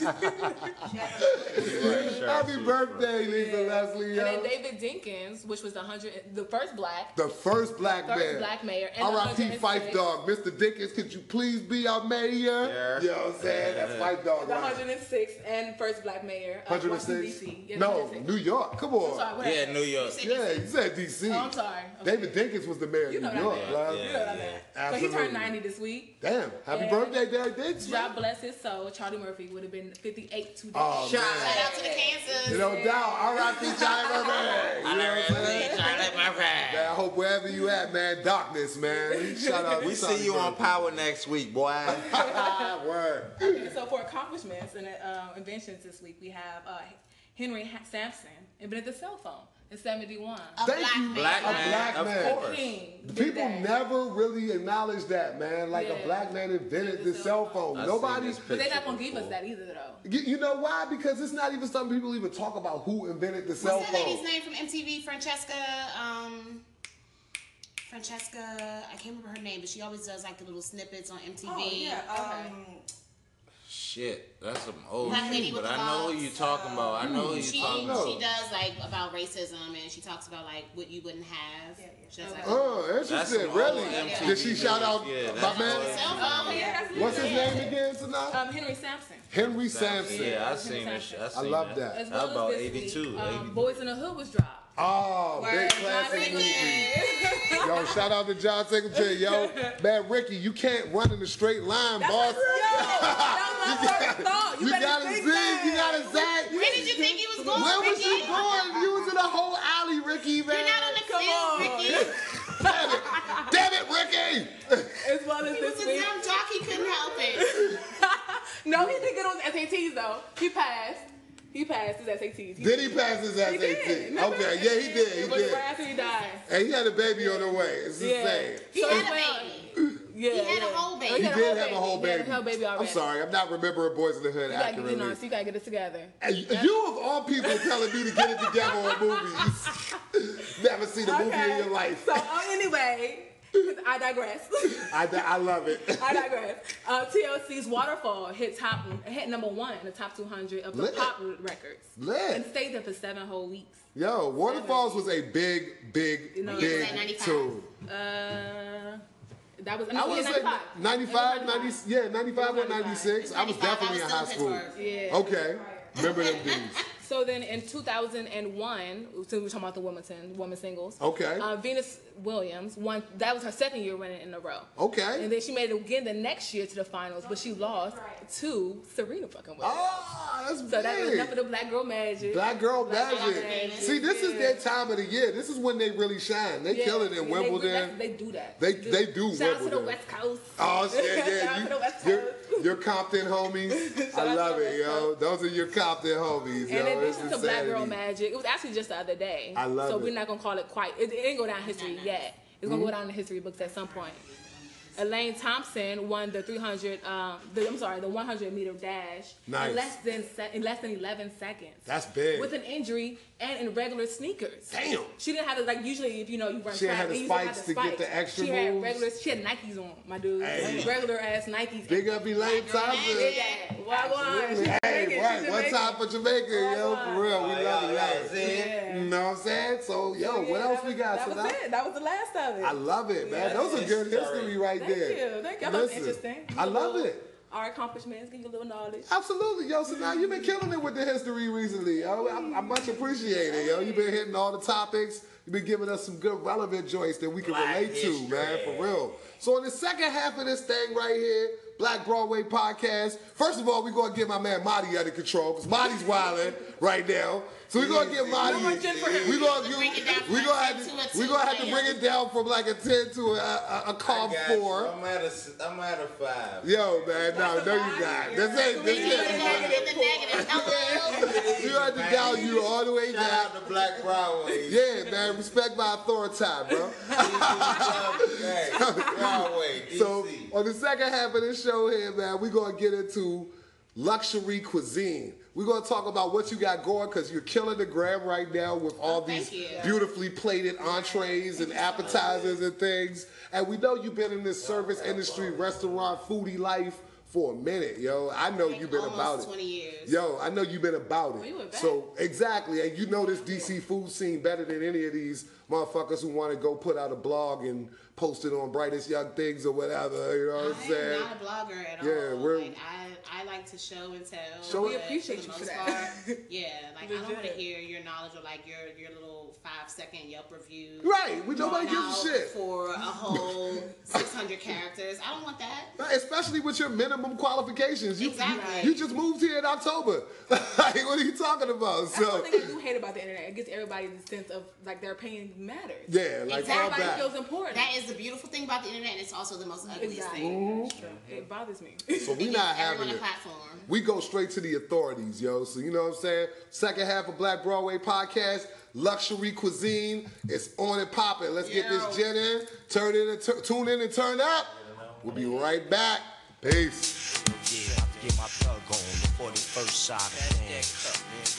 big girl. (laughs) (laughs)
Happy birthday, Lisa Leslie.
And then David Dinkins, which was the hundred, the first black.
The first black the
First
man.
black mayor and the
R.I.P.
106.
Phife Dawg. Mr. Dinkins, could you please be our mayor?
Yeah.
You know what I'm saying? That's Phife Dawg.
The
right?
106th and first black mayor of
106?
Yeah,
No,
106.
New York. Come
I'm
on.
sorry,
Yeah. New York.
Yeah, you said D.C.
Oh, I'm sorry. Okay.
David Dinkins was the mayor of
You know
New York.
meant.
love.
You know what I meant. So he turned 90 this week.
Damn. Happy
And-
birthday, Derek Dinkins.
God bless his soul. Charlie Murphy would have been 58 today.
Oh,
Shout.
Shout out to the Kansas.
know, doubt. R.I.P. Charlie Murphy. You know what I'm saying? Man, I hope wherever you at, man, darkness, man. Shout out to
We
Charlie
see you on
Murphy.
Power next week, boy. (laughs)
Word.
Okay, so for accomplishments and uh, inventions this week, we have uh, Henry ha- Sampson invented the cell phone in 71.
A
Thank
black
you.
man.
Black
A
man,
black
of
man.
course.
King
People
that.
never really acknowledge that, man. Like a black man invented
The
the cell phone.
I seen
Nobody.
this
But they're not gonna give us that either, though.
You you know why? Because it's not even something people even talk about who invented the cell phone.
What's that lady's name from MTV? Francesca. Um, Francesca. I can't remember her name, but she always does like the little snippets on MTV.
Oh, yeah.
Okay.
Um,
Shit, that's some old
Black
shit. But I know who
box.
you talking about. I know who you
She
talking about.
she does like about racism and she talks about like what you wouldn't have. She does, like,
Oh, interesting. Really?
old MTV
Did she shout out
Yeah,
my man?
old.
cell phone.
Yeah,
What's his name again tonight?
Um, Henry Sampson.
Henry Sampson.
Yeah, I
Henry
seen that shit. I, seen
love that.
As
That
well
was about
as this
82.
week, um,
82.
Boyz n the Hood was dropped.
Oh, big
Word.
classic
John
movie. Yo, shout out to John Singleton, yo. (laughs) Man, Ricky, you can't run in a straight line, boss. (laughs)
That was my first thought. You,
You
better
gotta zig, you gotta zag.
Where did you think he was going,
Where was
Ricky?
you going? You was in a whole alley, Ricky, man.
You're not on the
Come
field,
on.
Ricky. (laughs)
Damn it, damn it, Ricky.
As well as
He was a
week.
dumb jock. He couldn't help it.
No, he did good on his SATs though. He passed. He passed his SATs.
Did he pass his SAT?
He did.
Okay, yeah, he did. He
It was
did.
right after he died.
And he had a baby on the way. It's the
Yeah.
same.
He
So
had a baby.
Yeah,
He had a whole baby.
Oh,
He
had
did have a whole
He had
baby.
a whole baby
I'm sorry, I'm not remembering Boyz n the Hood
You gotta,
accurately.
you know, so you gotta get it together.
And you of all people telling me to get it together on movies. (laughs) Never seen a movie in your life.
So uh, anyway, I digress.
I, I love it. (laughs)
I digress. Uh, TLC's Waterfall hit top, hit number one in the top 200 of the
Lit.
pop records,
Lit.
and stayed there for seven whole weeks.
Yo, Waterfalls was a big, big,
You know,
big
was that 95?
tune.
Uh, that was
I was
yeah,
like
95.
95, 90, yeah, 95 or 96. I was
95,
definitely
I
in
was
high
still
school.
Pittsburgh.
Yeah.
Okay. Remember them dudes. (laughs)
So then in 2001, so we're talking about the Wimbledon women's singles.
Okay.
Uh, Venus Williams won. That was her second year winning in a row.
Okay.
And then she made it again the next year to the finals, but she lost to Serena fucking Williams.
Ah, that's
so that was enough of the black girl magic.
Black girl
Black girl
magic.
magic.
See, this is their time of the year. This is when they really shine. They
Yeah.
kill it in Wimbledon.
They, they do that.
They- they do
Shout out to the West Coast.
Oh shit, (laughs)
Shout
yeah,
out to the West Coast.
Your, your Compton homies. (laughs) I love it, yo. Those are your Compton homies, yo.
And in
It's
addition to Black Girl. Magic, it was actually just the other day.
I love
so
it.
we're not gonna call it quite. It, it didn't go down history yet. It's gonna
Mm-hmm.
go down in the history books at some point. Elaine Thompson won the 300. Um, the, I'm sorry, the 100 meter dash
Nice.
in less than se- in less than 11 seconds.
That's big.
With an injury and in regular sneakers.
Damn.
She didn't have to like usually if you know you run
She didn't
track,
have the
you usually have
spikes to get the extra
She had regular. She had Nikes on, my dude.
Hey.
Regular ass Nikes.
Big up Elaine Thompson.
Big ass. Wagwan. She's
Hey,
Jamaican.
right.
She's
One time for Jamaica, yo. For real. We
Oh,
love
y'all-
it.
y'all see it?
Yeah.
You know what I'm saying? So, yo,
Yeah,
what else
that
we got?
That
So
was
now-
it. That was the last of it.
I love it, man.
Yeah,
Those are good
history.
history right
Thank
there.
you. Thank you. I thought it was interesting.
I love it.
Our accomplishments, give you a little knowledge.
Absolutely, yo. So now you've been killing it with the history recently, yo. I, I much appreciate it, yo. You've been hitting all the topics. You've been giving us some good relevant joints that we can
Black
relate to, man, for real. So in the second half of this thing right here, Black Broadway podcast. First of all, we're gonna get my man Marty under control because Marty's wilding right now. So we're gonna get Marty.
more gin for him.
We gonna
Bring it down
we
from
gonna
a
have to
to
we
2,
gonna have to bring it down from like a ten to a a, a calm four.
I'm at a, I'm at a five.
Yo, man, no, no, you not. This ain't this
You the
ain't.
negative, the negative. Hello. (laughs)
You had to down you all the way
Shout
down.
out to Black Broadway. (laughs)
Yeah, man, respect my authority, bro. (laughs)
hey, Broadway, DC.
So on the second half of this show here, man, we're gonna get into luxury cuisine. We're gonna talk about what you got going because you're killing the gram right now with oh, all
Oh,
these
you.
beautifully plated entrees and appetizers and things. And we know you've been in this service industry, restaurant, foodie life for a minute, yo. I know you've been about it.
20 years.
Yo, I know you've been about it.
Oh, went back.
So exactly, and you know this DC food scene better than any of these motherfuckers who want to go put out a blog and post it on Brightest Young Things or whatever. You know what I'm saying?
I
saying?
am not a blogger at
Yeah,
all.
we're-
like, I, I like to show and tell.
Show-
but
We
appreciate
the
you for that.
part, (laughs) yeah, like I don't want to hear your knowledge or like your your little five second Yelp review.
Right, we nobody gives a shit.
for a whole (laughs) six hundred characters. I don't want that.
Right, Especially with your minimum qualifications. You,
Exactly.
you, you just moved here in October. (laughs) like, what are you talking about?
That's one
So,
thing I do hate about the internet. It gives everybody the sense of like their opinion matters.
yeah, like all
Everybody feels important.
That is the beautiful thing about the internet, and it's also the most ugliest
exactly.
thing.
That's true. It bothers me. (laughs)
So we
It
not having
everyone a
it.
platform.
We go straight to the authorities, yo. So you know what I'm saying? Second half of Black Broadway podcast, luxury cuisine. It's on and popping. Let's get this
Yo.
jet in. Turn in and tu- tune in and turn up. We'll be right back. Peace.
Yeah, I get my thug on before the first side of things.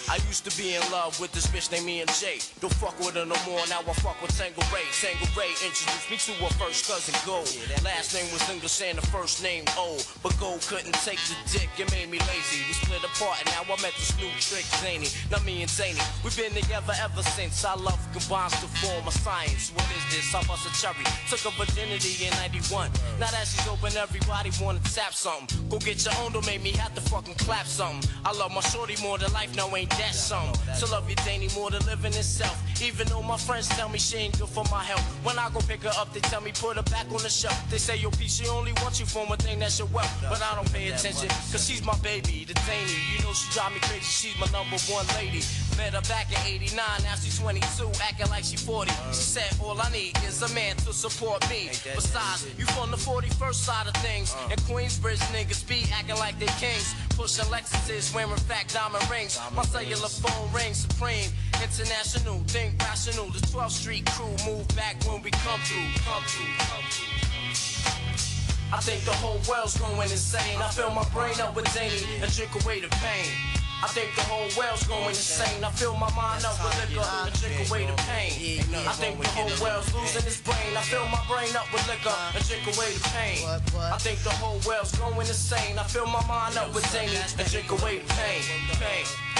I used to be in love with this bitch named me and Jay. Don't fuck with her no more, now I fuck with Tanqueray. Tango Ray introduced me to her first cousin Gold. Last name was English and the first name O. But Gold couldn't take the dick, it made me lazy. We split apart and now I met this new trick, Henny. Now me and Henny, we've been together ever since. I love combines to form a science. What is this? I bust a cherry. Took a virginity in 91. Now that she's open, everybody wanna tap something. Go get your own, don't make me have to fucking clap something. I love my shorty more than life, now ain't that something? To love you, Danny, more than living itself. Even though my friends tell me she ain't good for my health. When I go pick her up, they tell me put her back on the shelf. They say, yo, P, she only wants you for one thing, that's your wealth. But I don't pay attention, cause she's my baby, the Danny. You know she drive me crazy, she's my number one lady. Met her back in 89, now she's 22, acting like she 40. She said, all I need is a man to support me. Besides, you from the 41st side of things. And Queensbridge niggas be acting like they kings. Pushing Lexuses, wearing fat diamond rings. My phone rings supreme. International, think rational. The 12th Street crew move back when we come through. Come through, come through. I think the whole world's going insane. I fill my brain up with henny and drink away the pain. I think the whole world's going insane. I fill my mind up with liquor and drink away the pain. I think the whole world's losing its brain. I fill my brain up with liquor and drink away the pain. I think the whole world's going insane. I fill my mind up with henny and drink away the pain. Pain.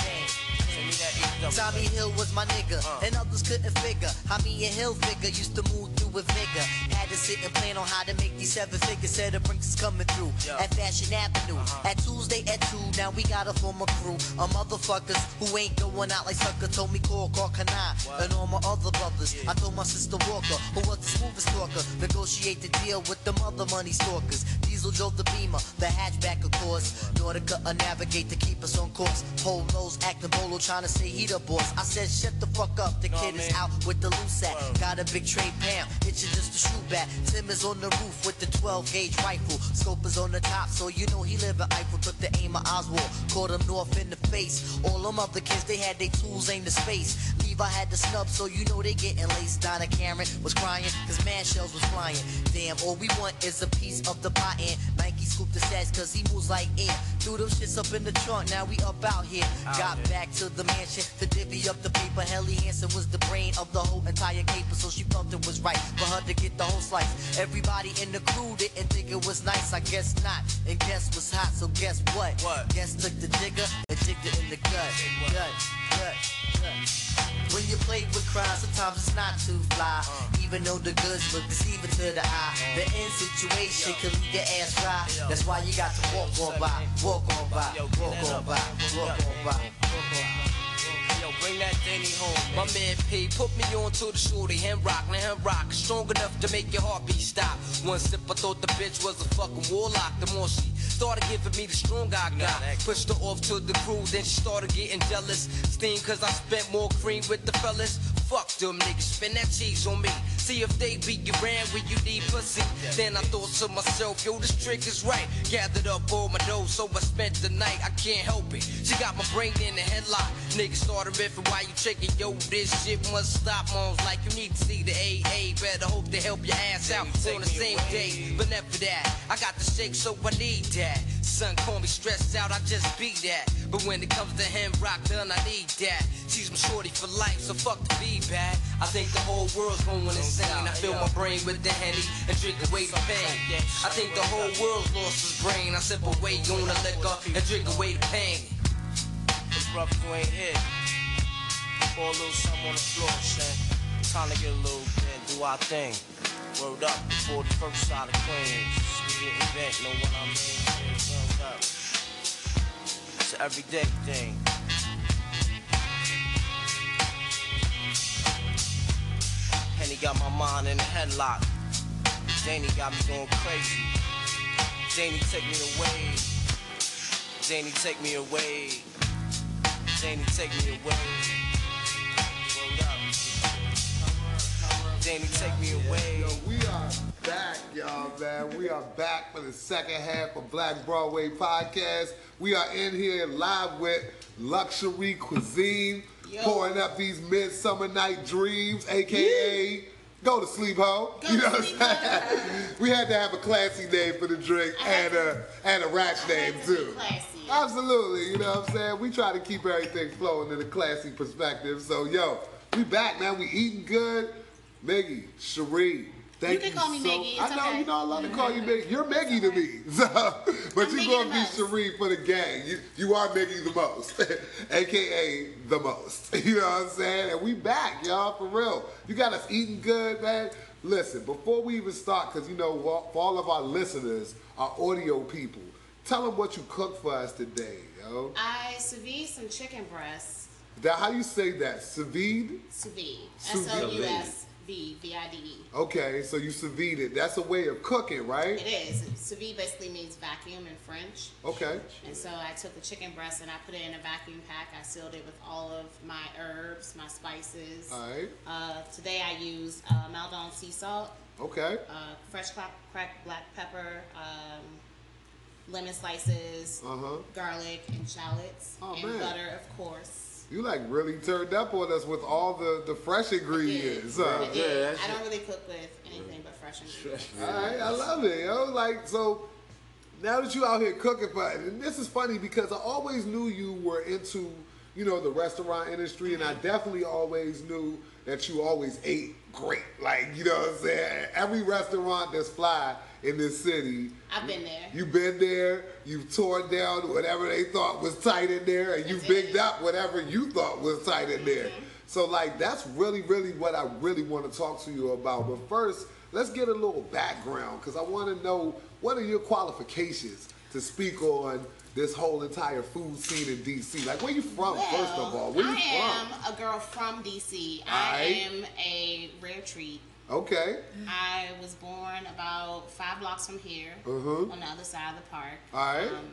Tommy Hill was my nigga, and others couldn't figure how me and Hill figure used to move through with vigor. Had to sit and plan on how to make these seven figures. Said the Brinks is coming through
Yeah.
at Fashion Avenue. At Tuesday at 2, now we got a former crew of motherfuckers who ain't going out like sucker. Told me call, call Kanai, and all my other brothers. I told my sister Walker, who was the smoothest talker, negotiate the deal with the mother money stalkers. Diesel drove the Beamer, the hatchback of course. Nautica a navigate to keep us on course. Hold nose, acting bolo, trying to say he the boss. I said shut the fuck up, the kid is out with the loose at. Got a big tray Pam, itching just to shoot back. Tim is on the roof with the 12 gauge rifle. Scope is on the top, so you know he live in Eiffel. Took the aim of Oswald, caught him north in the face. All them other kids, they had their tools aimed to space. Levi had the snub, so you know they getting laced. Donna Karan was crying, cause man shells was flying. Damn, all we want is a piece of the pie and Nike scooped the sets cause he moves like air. Threw them shits up in the trunk, now we up out here. Got back to the mansion to divvy up the paper. Helly Hansen was the brain of the whole entire caper, so she felt it was right for her to get the whole slice. Everybody in the crew didn't think it was nice, I guess not. And guess was hot, so guess what?
What?
Guess took the digger and jigged it in the gut. Gut, gut, gut. When you play with crime, sometimes it's not too fly. Even though the goods look deceiving to the eye. The end situation can leave your ass dry. That's why you got to walk on by, walk on by, walk on by, walk on by.
Yo, bring that Danny home. My man P put me on to the shorty, him rock, let him rock. Strong enough to make your heartbeat stop. One sip, I thought the bitch was a fucking warlock. The more she started giving me the strong I got. Pushed her off to the crew, then she started getting jealous. Steam cause I spent more cream with the fellas. Fuck them niggas, spend that cheese on me. See if they beat you around when you need pussy. Then I thought to myself, yo, this trick is right. Gathered up all my dough, so I spent the night. I can't help it. She got my brain in the headlock. Niggas started riffing while you checking, yo, this shit must stop. Mom's like, you need to see the AA. Better hope they help your ass out on the same day. But never that. I got the shake, so I need that. Son call me stressed out, I just be that. But when it comes to him, rock done, I need that. She's my shorty for life, so fuck the be bad. I think the whole world's going insane. I fill my brain with the henny and drink away the pain. I think the whole world's lost his brain. I sip away on the liquor and drink away the pain. Cause brother, you ain't here. Pour a little something on the floor, son. Time to get a little bit, do our thing. Word up before the first side of Queens. We get know what I mean? It's an everyday thing. Henny got my mind in a headlock. Danny got me going crazy. Danny take me away. Danny take me away. Danny take me away. Danny take me away.
Yo, we are back, y'all, man. We are back for the second half of Black Broadway Podcast. We are in here live with Luxury Cuisine, pouring up these Midsummer Night Dreams, aka Go to Sleep Ho. You know what I'm saying? (laughs) we had to have a classy name for the drink and a, and a ratch name,
to
too.
classy.
Absolutely, you know what I'm saying? We try to keep everything flowing in a classy perspective. So, yo, we back, man. We eating good. Miggy, Cherie, thank
You can call me
so-
it's
I know,
okay.
you know, I love to call you (laughs) Miggy. You're Miggy to me. (laughs) So, but
you're
gonna be
most.
Cherie for the gang. You, you are Miggy the most, (laughs) aka the most. You know what I'm saying? And we back, y'all, for real. You got us eating good, man. Listen, before we even start, because you know, for all of our listeners, our audio people, tell them what you cooked for us today, yo.
I sous vide some chicken breasts.
Now, how you say that? Sous vide?
Sous vide.
Sous
S O U S V V I D E.
Okay, so you sous vide it. That's a way of cooking, right?
It is. Sous vide basically means vacuum in French.
Okay.
And so I took the chicken breast and I put it in a vacuum pack. I sealed it with all of my herbs, my spices.
All right.
Uh, today I used uh, Maldon sea salt,
Okay.
uh, fresh cracked black pepper, um, lemon slices,
Uh-huh.
garlic, and shallots,
Oh,
and
man.
butter, of course.
You like really turned up on us with all the, the fresh ingredients.
I
huh?
did.
Yeah,
I don't really cook with anything but fresh ingredients.
All right, I love it, yo. Like, so now that you out here cooking for, and this is funny because I always knew you were into, you know, the restaurant industry, and I mm-hmm. definitely always knew that you always ate great. Like, you know what I'm saying? Every restaurant that's fly in this city.
I've been there.
You've been there. You've torn down whatever they thought was tight in there, and you bigged.
Mm-hmm.
up whatever you thought was tight in there. So like that's really, really what I really want to talk to you about. But first, let's get a little background because I want to know what are your qualifications to speak on this whole entire food scene in DC. Like where you from, first of all? Where you from?
I am a girl from DC. I am a rare treat.
Okay.
I was born about five blocks from here,
Mhm.
on the other side of the park.
Alright.
Um,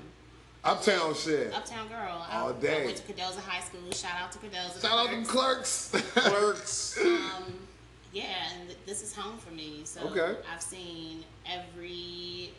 Uptown shit.
Uptown girl.
All
I,
day.
I went to Cardozo High School. Shout out to Cardozo.
Shout out to them clerks. (laughs)
Clerks.
Um, yeah, and th- this is home for me. So
Okay.
I've seen every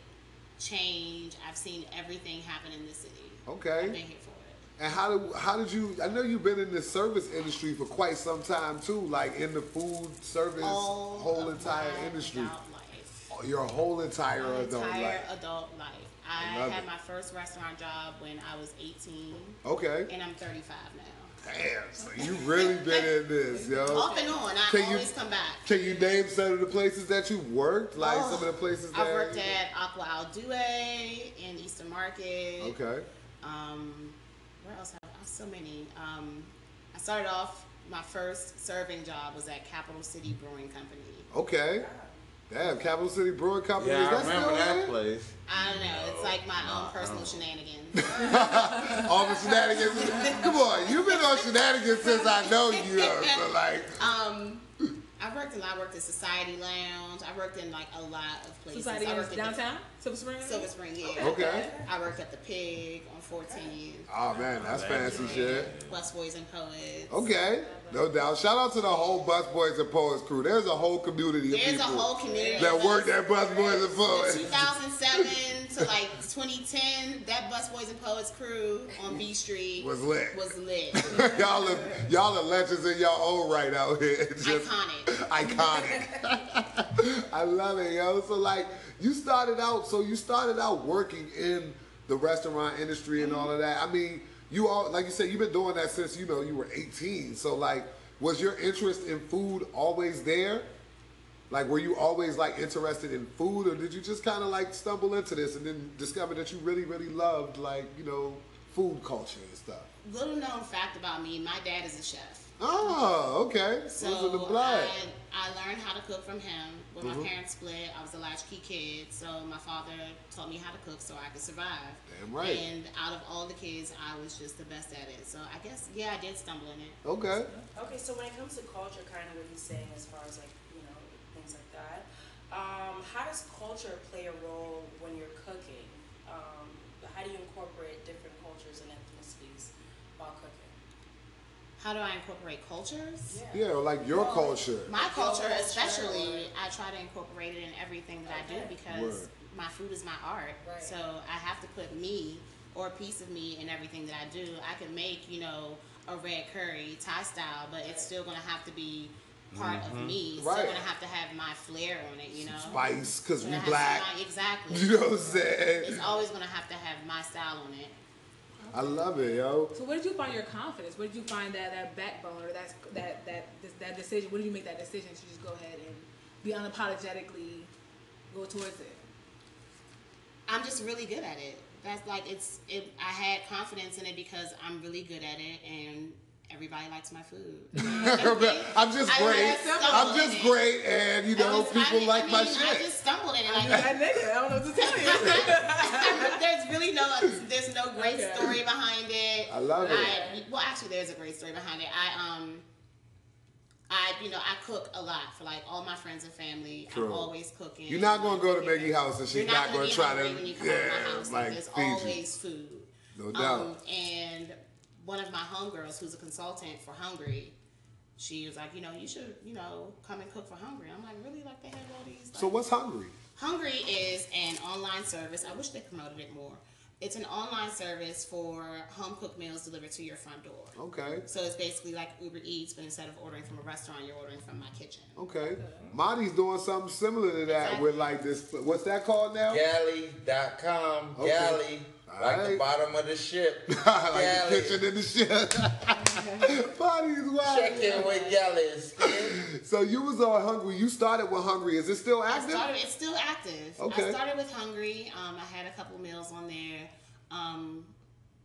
change. I've seen everything happen in this city.
Okay.
I've been here for.
And how did how did you? I know you've been in the service industry for quite some time too, like in the food service
All
whole entire industry.
life.
Your whole entire
My
adult
entire
life.
adult life.
I
I, had
it.
my first restaurant job when I was 18,
Okay.
and I'm 35 now.
Damn. So you really been in this, yo.
Off and on, I
Can you-
always come back.
Can you name some of the places that you worked? Like
Oh,
some of the places that
I've worked at Aqua Al Due in Eastern Market.
Okay.
Um, where else have I? So many. Um, I started off. My first serving job was at Capital City Brewing Company.
Okay. Damn, Capital City Brewing Company.
Yeah,
is
I
that
remember
still
that
there?
place.
I don't know. It's like my own personal shenanigans. (laughs)
All the shenanigans. Come on, you've been on shenanigans since I know you. So like, (laughs)
Um, I worked in. I worked at Society Lounge. I worked in like a lot of places.
Society
I
in
worked at the-
downtown, Silver Spring.
Silver Spring, yeah.
Okay.
I worked at the Pig on 14.
oh man, that's fancy shit.
Busboys and Poets.
Okay, no doubt. Shout out to the whole Busboys and Poets crew. There's a whole community of
There's a
people
whole community
that
worked
at Busboys and Poets.
2007 to like 2010, that Busboys and Poets crew on B Street
Was lit.
Was lit. (laughs)
y'all are y'all are legends in y'all own right out here. It's (laughs) just
Iconic.
iconic. (laughs) I love it, yo. So like you started out, so you started out working in the restaurant industry and all of that. I mean, you all like you said, you've been doing that since you know you were 18. So like, was your interest in food always there? Like, were you always like interested in food, or did you just kind of like stumble into this and then discover that you really, really loved like you know food culture and stuff?
Little known fact about me, my dad is a chef.
Oh, okay.
So
Those are the blood.
I, I learned how to cook from him. When
Mhm.
my parents split, I was a latchkey kid, so my father taught me how to cook so I could survive.
Damn right.
And out of all the kids, I was just the best at it. So I guess, yeah, I did stumble in it.
Okay.
Okay, so when it comes to culture, kind of what he's saying as far as like, you know, things like that, um, how does culture play a role when you're cooking? Um, how do you incorporate different cultures and ethnicities while cooking?
How do I incorporate cultures?
Yeah, like your culture.
My culture,
culture,
especially, I try to incorporate it in everything that I do because
Word.
my food is my art.
Right.
So I have to put me or a piece of me in everything that I do. I can make, you know, a red curry Thai style, but it's still gonna have to be part of mm-hmm. me. It's
Right.
still gonna have to have my flair on it, you know.
Spice, cause we black.
some- exactly. (laughs)
You know what I'm saying?
It's always gonna have to have my style on it.
I love it, yo.
So where did you find your confidence? Where did you find that that backbone or that that that that decision? Where did you make that decision to just go ahead and be unapologetically go towards it?
I'm just really good at it. That's like it's. It, I had confidence in it because I'm really good at it, and everybody likes my food. (laughs)
I'm just
I
great. I'm just
it.
great, and you know,
was-
people
I,
like
I
my
shit. I just stumbled in it.
I'm
Like,
that nigga. I don't know what to tell you. (laughs) (laughs)
there's really no, there's no great
Okay.
story behind it.
I love it.
Well, actually, there's a great story behind it. I um, I you know I cook a lot for like all my friends and family.
True.
I'm always cooking.
You're not gonna go to Maggie house and she's not,
not
gonna
be
try to,
when you come
yeah,
over my house.
like
There's always food.
No doubt.
Um, and one of my homegirls, who's a consultant for Hungry, she was like, you know, you should, you know, come and cook for Hungry. I'm like, really? Like they have all these.
So what's hungry?
Hungry is an online service. I wish they promoted it more. It's an online service for home cooked meals delivered to your front door.
Okay.
So it's basically like Uber Eats, but instead of ordering from a restaurant, you're ordering from my kitchen.
Okay. Monty's doing something similar to that with like this. What's that called now?
Galley.com.
Okay.
Galley. Like the bottom of the ship. (laughs)
like
Galley.
the kitchen in the shit. Bodies wild.
Check in with Galley's.
So you was on Hungry. You started with Hungry. Is it still active?
started. It's still active.
Okay.
I started with Hungry. Um, I had a couple meals on there. Um,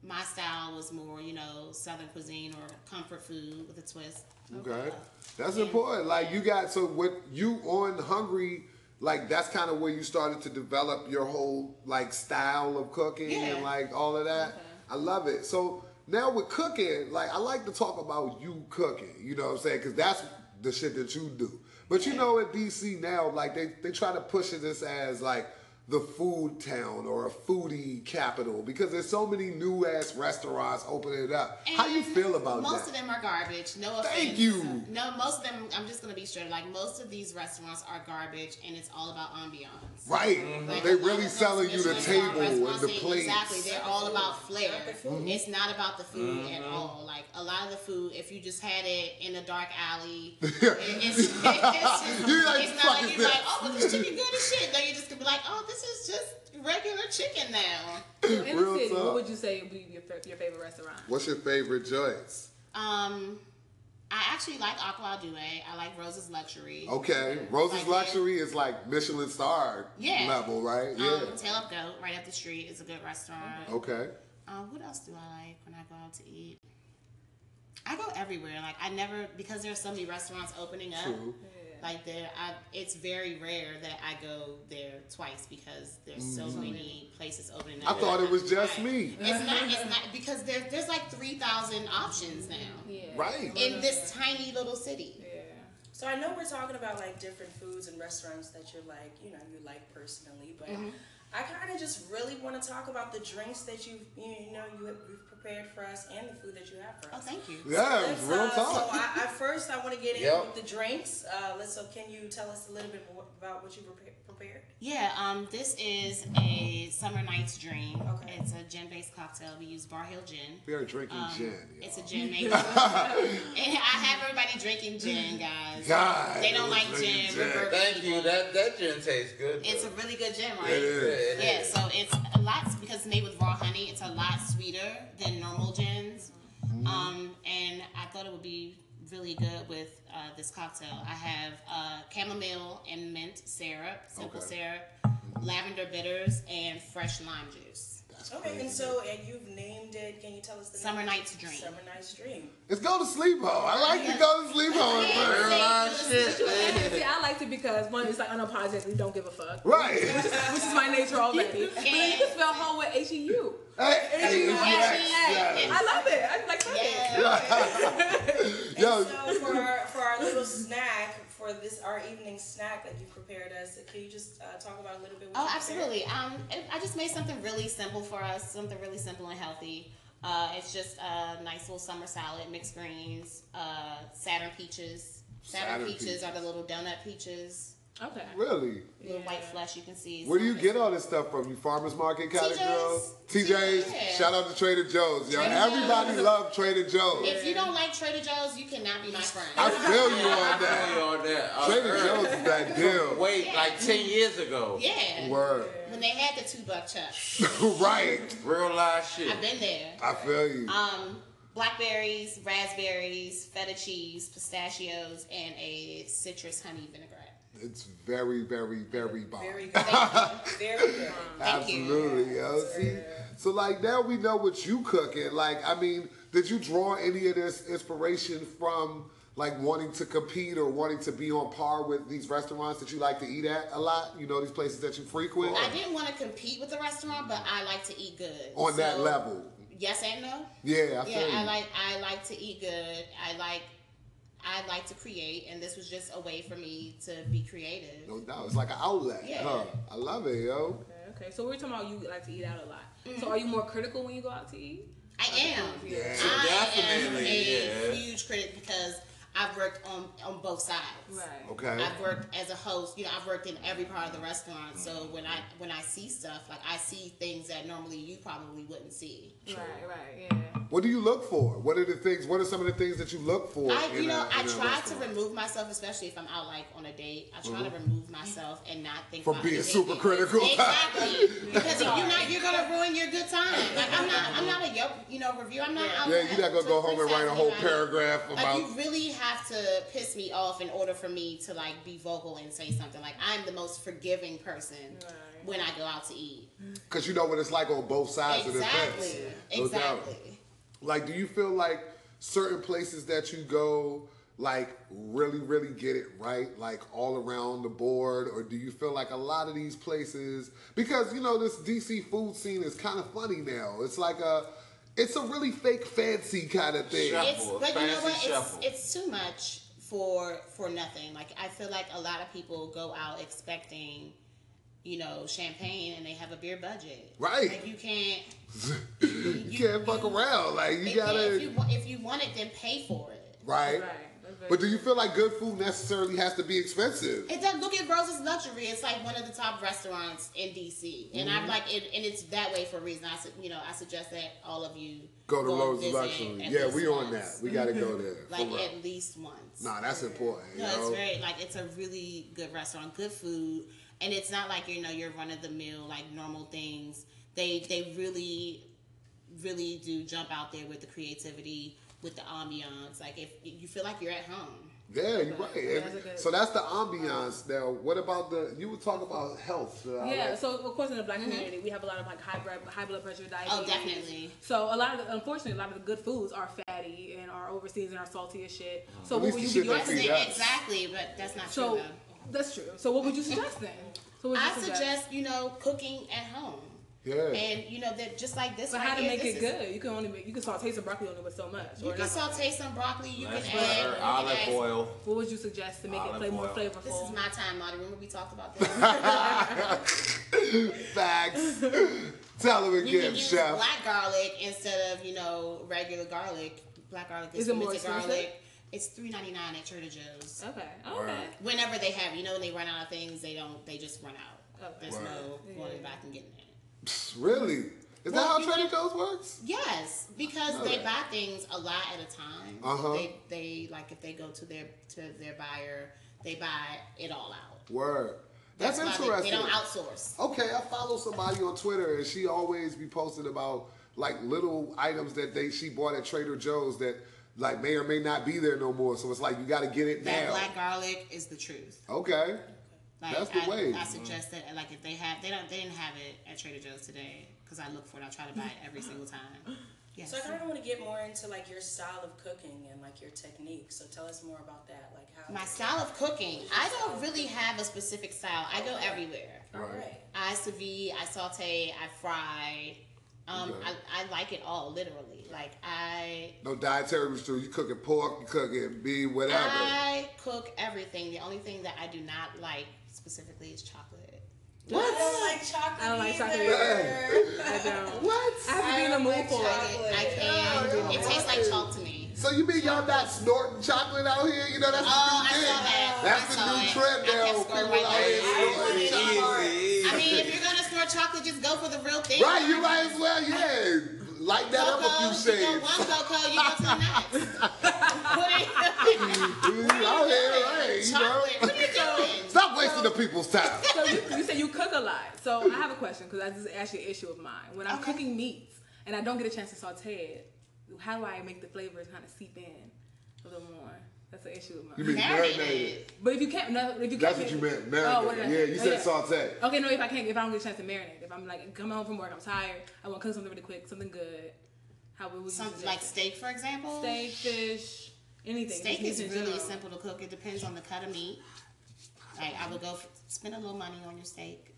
my style was more, you know, Southern cuisine or comfort food with a twist.
Okay, that's
Yeah.
important. Like you got so what you on Hungry. Like that's kind of where you started to develop your whole like style of cooking and like all of that. I love it. So now with cooking, like I like to talk about you cooking. You know what I'm saying? Because that's the shit that you do. But you know, in DC now, like they they try to push this as like the food town or a foodie capital because there's so many new ass restaurants opening up. How do
you
feel about
most
that?
of them are garbage. No offense.
Thank you.
No, most of them. I'm just gonna be straight. Like most of these restaurants are garbage, and it's all about ambiance.
Right.
Like,
They
a lot
really selling you the table and the
they-
plates.
Exactly. They're all about flair.
Mhm.
It's not about the food at
Mm-hmm.
all. Like a lot of the food, if you just had it in a dark alley, (laughs) it- it's, (laughs) it's, just,
like,
it's not like you're
this?"
like, oh, but this chicken good as shit. No, you're just gonna be like, oh, this is just regular chicken now. (clears throat)
In the city,
talk.
what would you say would be your, your favorite restaurant?
What's your favorite joints?
Um, I actually like Aqua Due. I like Rose's Luxury.
Okay, Rose's
Like
Luxury is like Michelin star
Yeah.
level, right? Yeah.
Um, Tail Up Goat, right up the street, is a good restaurant.
okay.
Um, what else do I like when I go out to eat? I go everywhere. Like I never because there's so many restaurants opening up.
True.
Like there, I, it's very rare that I go there twice because there's so many places opening up.
I thought it was just me.
It's not. It's not because there, there's like three thousand options now
Yeah.
Right.
in this tiny little city.
Yeah.
So I know we're talking about like different foods and restaurants that you're like, you know, you like personally, but
Mm-hmm.
I kind of just really want to talk about the drinks that you you know you have you've prepared for us and the food that you have for us.
Oh,
us.
thank you.
Yeah,
Let's,
real
uh,
talk.
So I, I first I want to get in
Yep.
with the drinks. Uh, let's. So can you tell us a little bit more about what you prepared?
Yeah, um, this is a summer night's dream.
Okay.
It's a gin-based cocktail. We use Barr Hill gin.
we are drinking
Um,
gin.
It's a gin (laughs) made. and I have everybody drinking gin, guys.
God,
they don't like gin.
gin.
We're bourbon
Thank you. That that gin tastes good.
It's
though.
a really good gin, right?
It is.
Yeah,
Yeah,
it is.
so it's a lot because it's made with raw honey. It's a lot sweeter than normal gins,
Mm-hmm.
um, and I thought it would be really good with uh, this cocktail. I have uh, chamomile and mint syrup, simple
Okay.
syrup, lavender bitters, and fresh lime juice.
That's
Okay, and so and you've named it. Can you tell us the
Summer
name?
Night's Dream.
Summer Night's Dream.
Let's go to sleep home. I like to go to sleep home
Yeah.
first.
Real life shit. (laughs)
See, I liked it because one, it's like unapologetically don't give a fuck,
Right.
which is my nature already. But then you can spell whole with H E U.
Hey, hey, yes, yes.
I love it. I like fuck it. (laughs) (laughs)
Yo,
And so for our, for our little snack, for this our evening snack that you prepared us, can you just uh, talk about a little bit? What
Oh, absolutely. Um, I just made something really simple for us, something really simple and healthy. Uh, it's just a nice little summer salad, mixed greens, uh, Saturn peaches. Saturn,
Saturn
peaches,
peaches.
are the little donut peaches,
Okay.
really?
little white flesh you can see.
Where do you get all this stuff from? You farmers market kind of
TJ's.
girls? TJ's.
Yeah.
Shout out to Trader Joe's, yo.
Trader
Everybody
Joe's.
love Trader Joe's.
If you don't like Trader Joe's, you cannot be my friend.
I feel you on (laughs)
I
that.
feel you on that. Uh,
Trader
early.
Joe's is that (laughs) deal.
Wait, like ten years ago.
yeah.
Word.
When they had the two buck chuck. (laughs)
right.
Real life shit.
I've been there.
I feel you.
Um, blackberries, raspberries, feta cheese, pistachios, and a citrus honey vinaigrette.
It's very, very, very bomb.
Very good. Very (laughs) good.
Thank you.
Absolutely, yo. See, so like now we know what you cooking. Like, I mean, did you draw any of this inspiration from like wanting to compete or wanting to be on par with these restaurants that you like to eat at a lot? You know, these places that you frequent
I didn't want to compete with the restaurant, but I like to eat good.
on that level.
Yes and no.
Yeah, I feel
Yeah. I like I like to eat good. I like I like to create, and this was just a way for me to be creative.
no doubt, it's like an outlet.
Yeah.
Huh? I love it, yo.
Okay, okay. So we're talking about you like to eat out a lot. Mm-hmm. So are you more critical when you go out to eat?
I am.
Um, yeah.
I am a
yeah.
huge critic because I've worked on on both sides.
Right.
Okay.
I've worked as a host. You know, I've worked in every part of the restaurant. So when I when I see stuff, like I see things that normally you probably wouldn't see.
Right, right, yeah.
What do you look for? What are the things? What are some of the things that you look for?
I, you know,
a-
I try to remove myself, especially if I'm out like on a date. I try to mm-hmm. remove myself and not think
From being super critical.
Exactly, because if you're not, you're gonna ruin your good time. Like I'm not, I'm mm-hmm. not a Yelp, you know, review. I'm not. out
Yeah, you're not gonna go home and write a whole
anybody.
paragraph
Like
about.
you really have to piss me off in order for me to like be vocal and say something. Like I'm the most forgiving person when I go out to eat.
Because you know what it's like on both sides of the
Exactly,
fence. No doubt.
exactly.
Like, do you feel like certain places that you go, like, really, really get it right, like all around the board? Or do you feel like a lot of these places, because, you know, this DC food scene is kind of funny now. It's like a, it's a really fake fancy kind of thing.
Shuffle.
It's, but you know
fancy
what? It's,
shuffle.
it's too much for for nothing. Like I feel like a lot of people go out expecting, you know, champagne and they have a beer budget.
Right.
Like you can't. (laughs)
you can't fuck around. Like, you
if,
gotta.
If you, want, if you want it, then pay for it.
right?
Right.
But do you feel like good food necessarily has to be expensive?
It does look at Rose's Luxury. It's like one of the top restaurants in DC, and
Mm-hmm.
I'm like, it, and it's that way for a reason. I, su- you know, I suggest that all of you
Go to
and
Rose Luxury. Yeah,
least
we on that. We gotta go there. (laughs) for
like
real.
at least once.
Nah, that's important. You
No, it's
know?
very like it's a really good restaurant, good food, and it's not like you know you're run of the mill like normal things. They they really really do jump out there with the creativity, with the ambiance. Like if you feel like you're at home.
Yeah, you're right.
Yeah, that's
so that's the ambiance. Now, what about the? You were talking about health. uh,
Yeah,
like-
so of course in the black community we have a lot of like high blood high blood pressure, diabetes.
Mm-hmm. Oh, definitely.
So a lot of the, unfortunately a lot of the good foods are fatty and are overseas and are salty as shit. So
At
what
least
would you
shit
be
they
That's
feed
doing?
exactly, but that's not
So
true though.
That's true. So what would you suggest then? So what would you
I suggest you know cooking at home,
yeah.
and you know that just like this.
But
right
how to
here,
make
this
it
is-
good? You can only make you can saute some broccoli only with so much.
You
or
can
not.
saute some broccoli. You
That's
can add
better.
you can
Olive
add-
oil.
What would you suggest to make it
Olive
play more flavorful?
This is my time, Marty. Remember we talked about (laughs) this.
Facts. Tell him
You can
again,
use
chef.
black garlic instead of you know regular garlic. Black garlic is,
Is it more
fermented
expensive?
garlic. It's three ninety nine at Trader Joe's.
okay. Okay.
Whenever they have, you know, when they run out of things, they don't. They just run out.
Okay.
There's no going back and getting it.
Really? Is
Well,
that how Trader Joe's works?
Yes, because
know
they buy things a lot at a time.
Uh-huh.
They they like if they go to their to their buyer, they buy it all out.
Word. That's,
why they-
interesting.
They, don't outsource.
Okay, I follow somebody on Twitter and she always be posting about like little items that they she bought at Trader Joe's that like may or may not be there no more. So it's like you got to get it
That
now.
black garlic is the truth.
Okay.
Like,
That's the
I,
way.
I suggest that, like, if they have, they don't, they didn't have it at Trader Joe's today because I look for it. I try to buy it every single time. Yes.
So I kind of want to get more into like your style of cooking and like your technique. So tell us more about that. Like how
My style of cooking, I don't really have a specific style. I go everywhere.
All right.
I sous vide, I saute, I fry. Um,
Okay.
I, I like it all, literally. Like I,
No dietary restriction. You cooking pork, you cooking beef, whatever.
I cook everything. The only thing that I do not like specifically is chocolate.
I don't like chocolate.
I don't like chocolate
either.
I (laughs) don't.
what?
I have to be in the mood
like
for it.
I can't. It tastes like chalk to me.
So you mean y'all not snorting chocolate out here? You know that's
Oh,
the
I
new thing.
that.
That's
I
the new
it.
trend now. People out here snorting chocolate.
I mean, if you're gonna snort chocolate, just go for the real thing.
Right, you might as well, yeah. Light that up a few
Cocoa, you go
shades.
one cocoa, you go to the next. Put it
You here. You know?
What are you doing? (laughs)
Stop wasting the people's time. (laughs)
So you, you say you cook a lot. So I have a question because this is actually an issue of mine. When I'm
Okay.
cooking meats and I don't get a chance to saute it, how do I make the flavors kind of seep in a little more? That's an issue of mine.
You mean
Marinated.
marinated?
But if you can't, no, if you
That's
can't, That's
what you meant,
Oh, what
marinated.
did I
yeah,
say?
you
Oh,
said
yeah.
saute.
Okay, no, if I can't, if I don't get a chance to marinate, if I'm like coming home from work, I'm tired, I want to cook something really quick, something good. How would you
Something
suggest
like steak, for example.
steak, fish, anything.
Steak is really
general.
simple to cook. It depends on the cut of meat. Like I would go f spend a little money on your steak.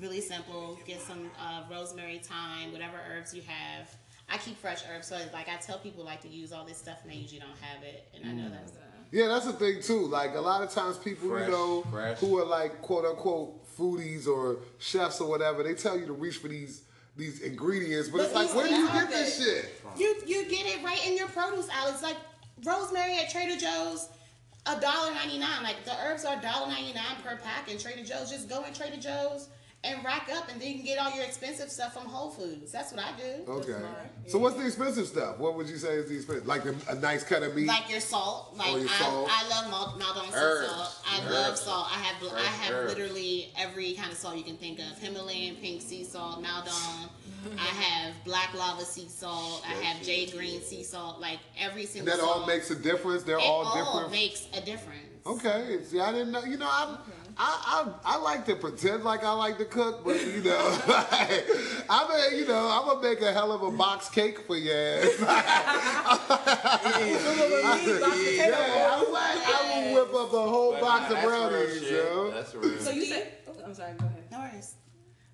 Really simple. Get some uh, rosemary, thyme, whatever herbs you have. I keep fresh herbs, so like I tell people like to use all this stuff, and they usually don't have it. And I know mm. that's
Yeah, that's the thing too. Like a lot of times, people
Fresh,
you know
fresh.
who are like quote unquote foodies or chefs or whatever, they tell you to reach for these these ingredients, but, it's like, where do you get this shit?
You you get it right in your produce aisle. It's like rosemary at Trader Joe's, a dollar ninety nine. Like the herbs are $1.99 per pack in Trader Joe's. Just go in Trader Joe's and rack up, and then you can get all your expensive stuff from Whole Foods. That's what I do.
Okay.
smart.
So what's the expensive stuff? What would you say is the expensive? Like a, a nice cut of meat.
Like your salt, like
Oh, your
I,
salt.
I love Mal- Maldon sea salt. I
Herbs.
love salt. I have bl- I have
herbs.
literally every kind of salt you can think of: Himalayan pink sea salt, Maldon. (laughs) I have black lava sea salt. I have jade green sea salt. Like every
and
single.
that all makes a difference. They're
it
all,
all
different.
makes a difference.
Okay, see, I didn't know. You know, I, I, I, I like to pretend like I like to cook, but you know, (laughs) I mean, you know, I'm gonna make a hell of a box cake for you. ass. (laughs) yeah, I'm like, I will whip up a whole
But
box of
that's real
brownies,
shit.
yo.
That's real.
So you said, oh, I'm sorry. Go ahead.
No worries.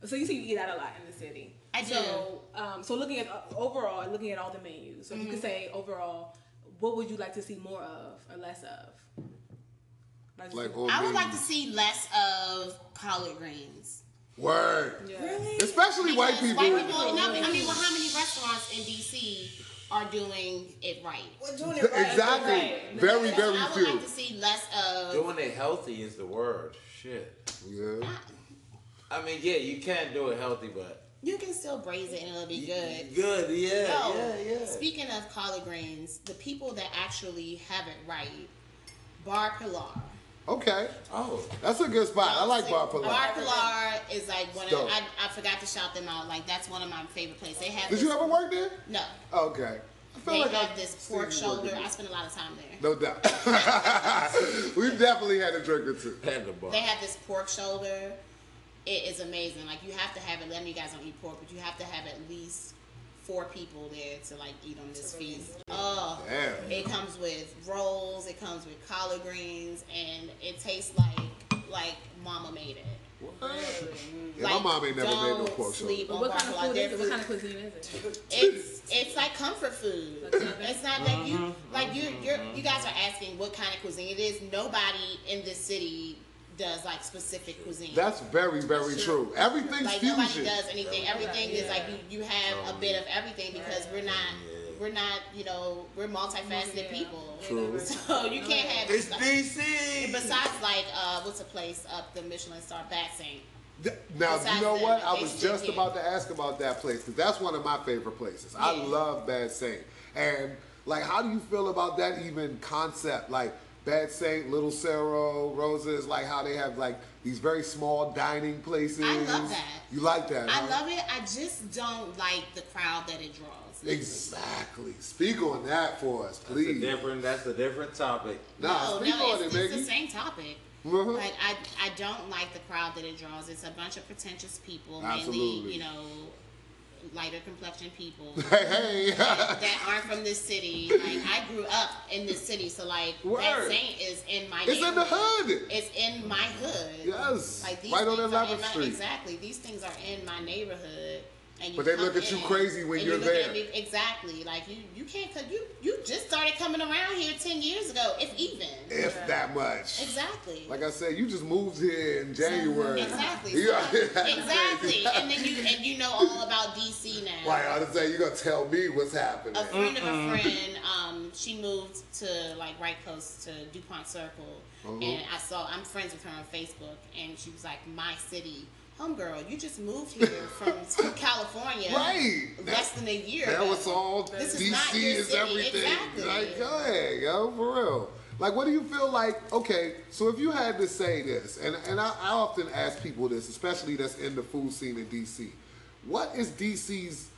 So you say you eat out a lot in the city.
I do.
So, um, so looking at uh, overall, looking at all the menus, so you
Mm-hmm.
could say overall, what would you like to see more of or less of? Like,
Like
I would like to see less of collard greens.
Word.
yeah.
Especially white people.
White people. no, I mean, well, how many restaurants in DC are doing it right?
We're doing it (laughs) right.
exactly.
Right.
Very, very
I would
few.
like to see less of.
Doing it healthy is the word. Shit.
Yeah.
I mean, yeah, you can't do it healthy, but
You can still braise it and it'll be good.
Good, yeah,
No,
yeah, yeah.
Speaking of collard greens, the people that actually have it right, Bar Pilar.
Okay.
Oh,
That's a good spot. I like Bar Pilar.
Bar Pilar is like one of
Dope.
I, I forgot to shout them out. Like that's one of my favorite places. They have
Did
this,
you ever work there?
no.
Okay. I feel
They
like
have
I've
this
seen
pork
you working
shoulder.
there.
I spend a lot of time there.
No doubt. (laughs) We've definitely had a drink or two.
had the bar.
They have this pork shoulder. It is amazing. Like you have to have it. Let me you guys don't eat pork, but you have to have at least four people there to like eat on this feast. Oh,
Damn.
it comes with rolls. It comes with collard greens, and it tastes like like Mama made it.
Yeah, my mom ain't never made no
don't
pork shoulder.
sleep
But
on
what kind of food is it? What kind of cuisine is it? (laughs)
it's it's like comfort food. It's not like you
Mm-hmm.
like you you're, you guys are asking what kind of cuisine it is. Nobody in this city does like specific cuisine.
That's very, very true. Everything's
like
fusion.
nobody does anything. Everything is like you, you have a bit of everything because we're not we're not you know we're multifaceted
Yeah.
people.
True. (laughs)
So you can't have
It's DC.
besides like uh what's a place up the Michelin star Bad Saint.
Now,
Besides
you know what? I was just
can.
about to ask about that place because that's one of my favorite places. I love Bad Saint. And, like, how do you feel about that even concept? Like, Bad Saint, Little Serow, Roses, like how they have, like, these very small dining places.
I love that.
You like that?
I
huh?
love it. I just don't like the crowd that it draws.
Exactly. Speak on that for us,
That's a
please.
different. That's a different topic.
Nah,
no,
speak
no,
on
it's,
it,
it's the same topic.
Mhm.
Like I, I don't like the crowd that it draws. It's a bunch of pretentious people,
Absolutely.
mainly you know, lighter complexion people (laughs)
Hey, hey.
that, that aren't from this city. Like I grew up in this city, so like
Word.
that Saint is in my.
It's in the hood.
It's in my hood.
Yes.
Like these
Right on
things are
11th
in my,
Street.
Exactly. These things are in my neighborhood. And you
But they look at you crazy when you're
you
there.
At me, exactly. Like you, you can't. Cause you, you just started coming around here ten years ago, if even.
if that much.
Exactly.
Like I said, you just moved here in January.
Exactly. (laughs)
Yeah.
exactly. And then you and you know all about DC now.
Right, I was saying you're gonna tell me what's happening.
A friend of a friend, um, she moved to like right close to Dupont Circle,
Uh-huh.
and I saw I'm friends with her on Facebook, and she was like, "My city, homegirl, you just moved here from (laughs) California,
Right.
Less than a year That
was all
This is
DC
not your
is
city.
everything.
Exactly.
Like, go ahead, yo, for real. Like, what do you feel like? Okay, so if you had to say this, and and I, I often ask people this, especially that's in the food scene in DC, what is DC's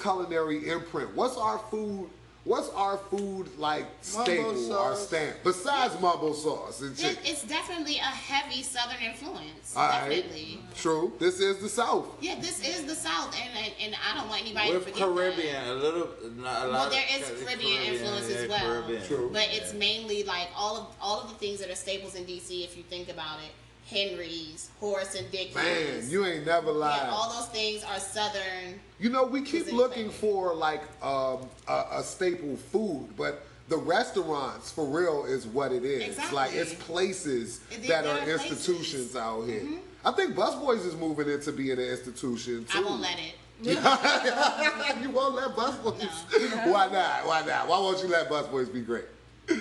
culinary imprint? What's our food? What's our food like staple, our
sauce.
stamp? Besides mumbo sauce and chicken.
it's definitely a heavy Southern influence.
All right.
definitely.
True. This is the South.
Yeah, this is the South, and and, and I don't want anybody
With
to forget that.
Caribbean, a little, not a lot.
Well, there is
Ca-
Caribbean, influence
yeah,
as well,
Caribbean.
True.
but it's mainly like all of all of the things that are staples in DC. If you think about it, Henry's, Horace and Dickies.
Man, you ain't never lied.
yeah, all those things are Southern.
You know, we keep looking
thing.
for like um, a, a staple food, but the restaurants for real is what it is.
Exactly.
Like it's places that are
places. Mm-hmm.
institutions out here. I think Busboys is moving into being an institution too.
I won't let it. (laughs)
you won't let Busboys? (laughs) Why not? Why not? Why won't you let Busboys be great?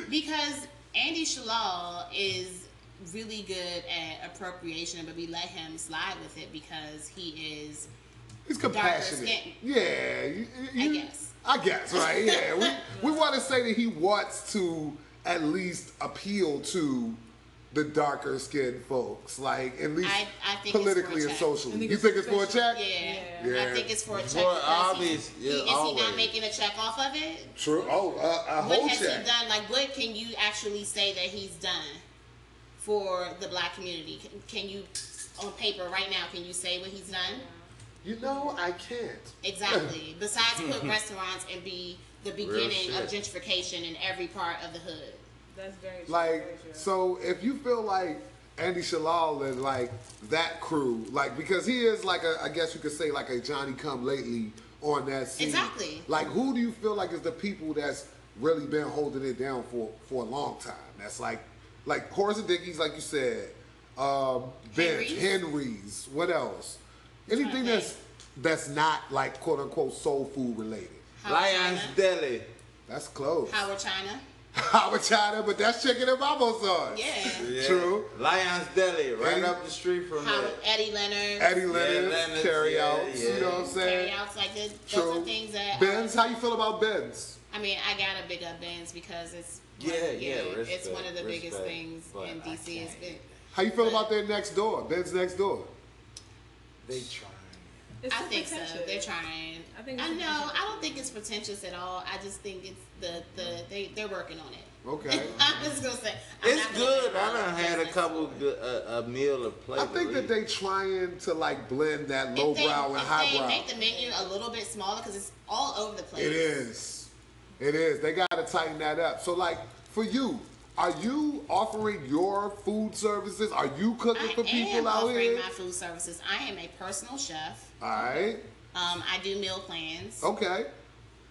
Because Andy Shalal is really good at appropriation, but we let him slide with it because he is.
He's compassionate.
skin.
Yeah, you,
I guess.
I guess, right? Yeah, (laughs) we, we want to say that he wants to at least appeal to the darker skinned folks, like at least
I- I think
politically and socially.
Think
You think it's for a
a
check?
Yeah,
Yeah.
I think it's for a check.
For
because
obvious-
he,
yeah,
he, is he not making a check off of it?
True. Oh, uh, a
What has
check.
he done? Like, what can you actually say that he's done for the black community? Can, can you, on paper right now, can you say what he's done?
You know, I can't.
Exactly. (laughs) Besides put (laughs) restaurants and be the beginning of gentrification in every part of the hood.
That's very true.
Like, so if you feel like Andy Shalal and like that crew, like because he is like a, I guess you could say like a Johnny Come Lately on that scene.
Exactly.
Like, who do you feel like is the people that's really been holding it down for for a long time? That's like, like Horace and Dickies, like you said, um, Bench,
Henry's.
Henry's. What else? Anything that's that's not like quote unquote soul food related.
Howard
Lions
China.
Deli.
That's close.
Howard China. (laughs)
Howard China, but that's chicken and mumbo sauce.
Yeah.
Yeah.
True.
Lions Deli, right
Eddie-
up the street from
Howard,
there.
Eddie Leonard.
Eddie Leonard,
Leonard's,
carry
yeah,
outs,
yeah.
you know what I'm saying?
Carry outs like this. Those
True.
are things that.
Ben's,
um,
how you feel about Ben's?
I mean, I gotta big up Ben's because it's
Yeah, yeah,
it's
respect,
one of the biggest
respect,
things in DC. It's been,
How you feel about their next door? Ben's next door.
They trying.
It's
I think so. They're trying.
I think
I know.
pretentious.
I don't think it's pretentious at all. I just think it's the the they they're working on it.
Okay. (laughs)
I'm just gonna say. I'm
It's
not gonna
good. I done had a couple good, uh, a meal of plate.
I think that they trying to like blend that
If
low brow and
if
high
they
brow.
make the menu a little bit smaller because it's all over the place.
It is. It is. They got to tighten that up. So, like, for you, are you offering your food services? Are you cooking
I
for people out here?
I am
out
offering
here?
my food services. I am a personal chef.
All right.
Um, I do meal plans.
Okay.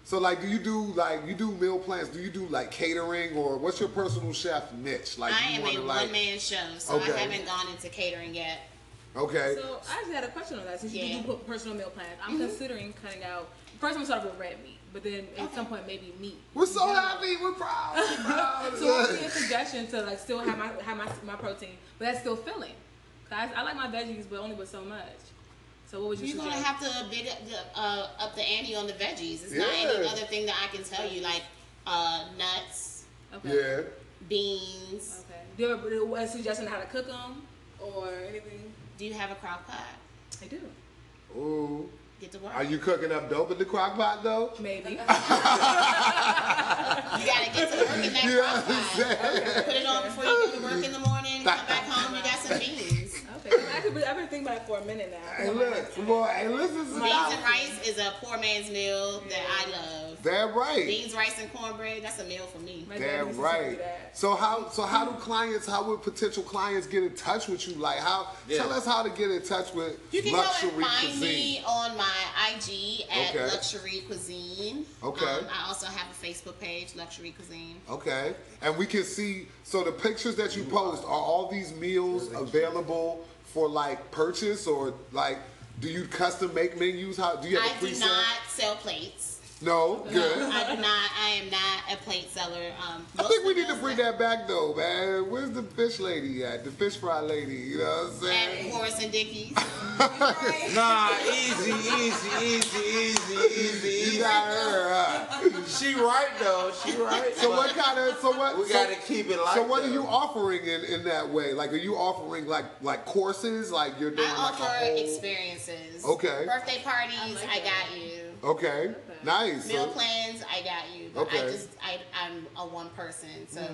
So, like, do you do like you do meal plans? Do you do like catering or what's your personal chef niche? Like,
I
you
am
wanna,
a
like,
one man show, so
Okay.
I haven't gone into catering yet.
Okay.
So I actually had a question on that. Since you do personal meal plans, I'm
Mhm.
considering cutting out. First, I'm gonna start with red meat, but then at
Okay.
some point maybe meat.
We're so
know?
happy. We're proud. (laughs) We're proud.
So what would be a suggestion to like still have my have my, my protein, but that's still filling? Cause I, I like my veggies, but only with so much. So what would you
You're gonna have to big up the, uh, up the ante on the veggies. It's not
Yeah.
any other thing that I can tell you, like uh, nuts,
okay.
yeah.
beans.
Okay. Do you have a, a suggestion how to cook them or anything?
Do you have a crock pot?
I do.
Ooh.
Get to work.
Are you cooking up dope in the crock pot though?
Maybe. (laughs)
You gotta get to work in that
You
crock pot. Put it on before you get to work in the morning. Come back home, you got some beans.
Okay. I've been, I've been thinking about it for a minute now.
Hey, look, boy. Hey, listen to
Beans
that.
and rice is a poor man's meal that I love.
Damn right.
Beans, rice, and cornbread, that's a meal for me.
My dad
Damn right.
that.
So how so how do clients how would potential clients get in touch with you? Like how
Yeah.
tell us how to get in touch with
You can
luxury
go and find
cuisine.
me on my IG at
Okay.
Luxcherie Cuisine.
Okay.
Um, I also have a Facebook page, Luxcherie Cuisine.
Okay. And we can see so the pictures that you post are all these meals available for like purchase or like do you custom make menus? How do you have
I
a
do
preset?
not sell plates.
No, good.
No, I do not. I am not a plate seller. Um,
I think we need to bring that back though, man. Where's the fish lady at? The fish fry lady, you know what I'm
At
saying?
Horace and Dickies. (laughs)
Nah, easy, easy, easy, easy, easy,
You got her, huh?
She right though. She right.
So what kind of so what
We
so-
gotta keep it like
So what
that.
are you offering in, in that way? Like are you offering like like courses? Like you're doing
I
like
offer
a whole
experiences.
Okay.
Birthday parties, I, got you.
Okay. Nice.
Meal
So-
plans, I got you. But
Okay.
I just, I, I'm a one person, so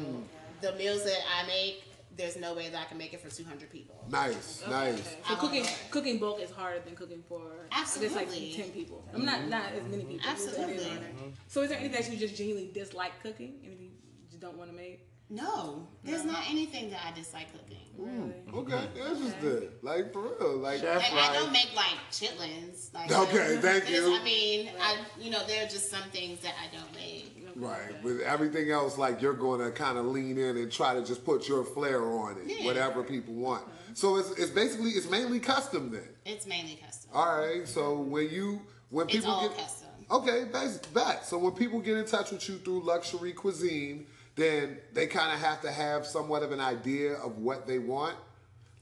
the meals that I make, there's no way that I can make it for 200 people.
nice, nice.
Okay. So cooking cooking bulk is harder than cooking for I guess like ten people. I'm not not as many people. It is
Absolutely.
harder. So is there anything that you just genuinely dislike cooking? Anything you just don't want to make?
No, there's not anything that I dislike cooking. Mm.
Okay, that's just interesting. Like for real. Like
Chef
And I don't make like chitlins. Like,
Okay, thank you.
I mean, I, you know, there are just some things that I don't make.
Right. With everything else, like you're going to kind of lean in and try to just put your flair on it,
Yeah.
whatever people want. So it's, it's basically it's mainly custom then.
It's mainly custom.
All right. So when you when
It's
people
all
get
custom.
okay, that's that. So when people get in touch with you through Luxcherie Cuisine, then they kind of have to have somewhat of an idea of what they want.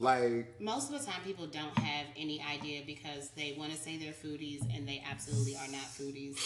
Like,
Most of the time, people don't have any idea because they want to say they're foodies and they absolutely are not foodies.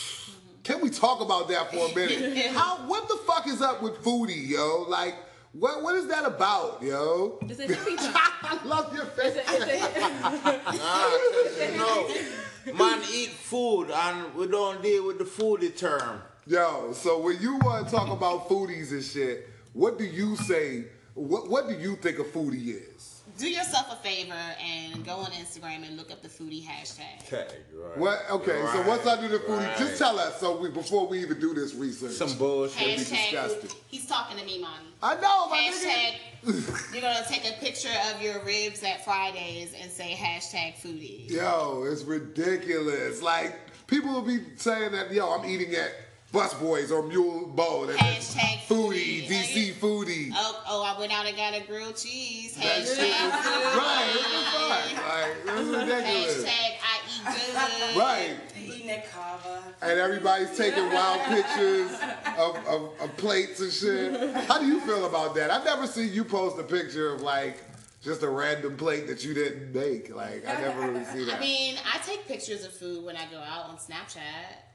(laughs)
can we talk about that for a minute? (laughs) How? What the fuck is up with foodie, yo? Like, what what is that about, yo?
It's a hippie term.
I love your face.
It's a, it's a,
Nah, 'cause, you know, man eat food and we don't deal with the foodie term.
Yo, so when you want to talk about foodies and shit, what do you say? What what do you think a foodie is?
Do yourself a favor and go on Instagram and look up the foodie hashtag.
Okay, right.
What? Okay, so
Right,
once I do the foodie,
right.
just tell us so we before we even do this research.
Some bullshit.
be
Hashtag.
disgusting.
He's talking to me, mommy.
I know, my
Hashtag.
nigga. (laughs)
You're gonna take a picture of your ribs at Fridays and say hashtag foodie.
Yo, it's ridiculous. Like people will be saying that, yo, I'm eating at Busboys or Mulebone. and
Hashtag
foodie,
foodie.
DC foodie.
Oh, oh, I went out and got a grilled cheese.
That shit is
Hashtag
right. What the fuck? Like that's ridiculous.
Hashtag I eat good.
Right.
Eating at Cava.
And everybody's taking wild pictures of, of, of plates and shit. How do you feel about that? I've never seen you post a picture of like just a random plate that you didn't make. Like I never really see (laughs) that.
I mean, I take pictures of food when I go out on Snapchat.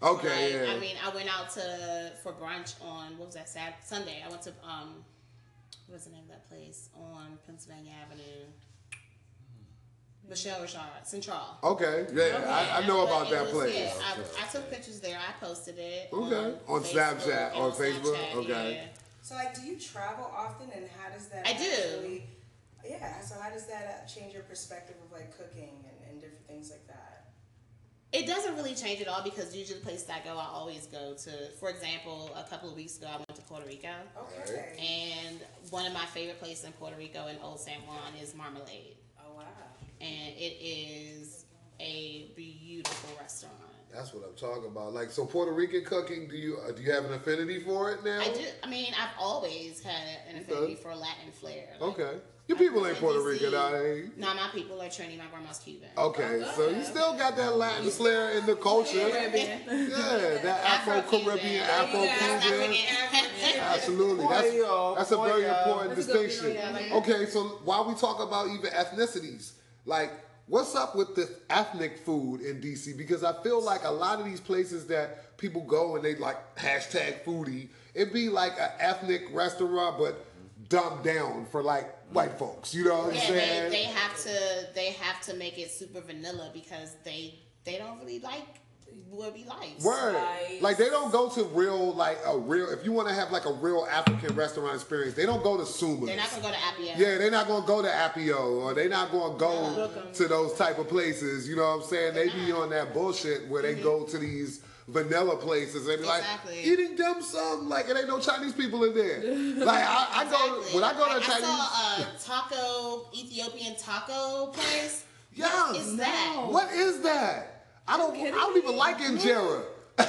Okay,
Like,
yeah.
I mean, I went out to for brunch on what was that? Sat Sunday. I went to um, what was the name of that place on Pennsylvania Avenue? Michel Richard Central.
okay, yeah, I, I know
But
about that
was-
place.
Yeah, I, I took pictures there. I posted it.
Okay. On
On,
Snapchat,
and
on Facebook?
Snapchat,
Okay.
yeah.
So like, do you travel often, and how does that?
I do.
Actually, yeah. So how does that uh, change your perspective of like cooking and, and different things like that?
It doesn't really change at all because usually the places I go, I always go to. For example, a couple of weeks ago, I went to Puerto Rico,
Okay.
and one of my favorite places in Puerto Rico in Old San Juan is Marmalade,
Oh wow.
and it is a beautiful restaurant.
That's what I'm talking about. Like, so Puerto Rican cooking, do you uh, do you have an affinity for it now?
I do. I mean, I've always had an affinity
Okay.
for Latin flair. Like,
Okay. Your people ain't Puerto
DC.
Rican, are they?
No, my people are Trini. My grandma's Cuban.
Okay, so you still got that Latin flair in the culture.
Caribbean.
Yeah, that Afro Caribbean, Afro Cuban. Absolutely. That's, that's a very important
That's a good
distinction.
deal, yeah, like-
Okay, so while we talk about even ethnicities, like what's up with the ethnic food in DC? Because I feel like a lot of these places that people go and they like hashtag foodie, it'd be like an ethnic restaurant but dumbed down for like white folks. You know what I'm
Yeah,
saying?
they, they have to they have to make it super vanilla because they they don't really like what we like.
Word.
Spice.
Like they don't go to real like a real if you want to have like a real African restaurant experience, they don't go to Suma's.
They're not gonna go to Appia.
Yeah, they're not gonna go to Appio or they're not gonna go to those type of places. You know what I'm saying? They be on that bullshit where they mm-hmm. go to these vanilla places and be like eating dim sum like it ain't no Chinese people in there. (laughs) Like I, I go when I go to
Like,
Chinese.
I saw a taco Ethiopian taco place.
yeah, (laughs)
What is that?
what is that? I don't. I don't even like injera. (laughs)
No,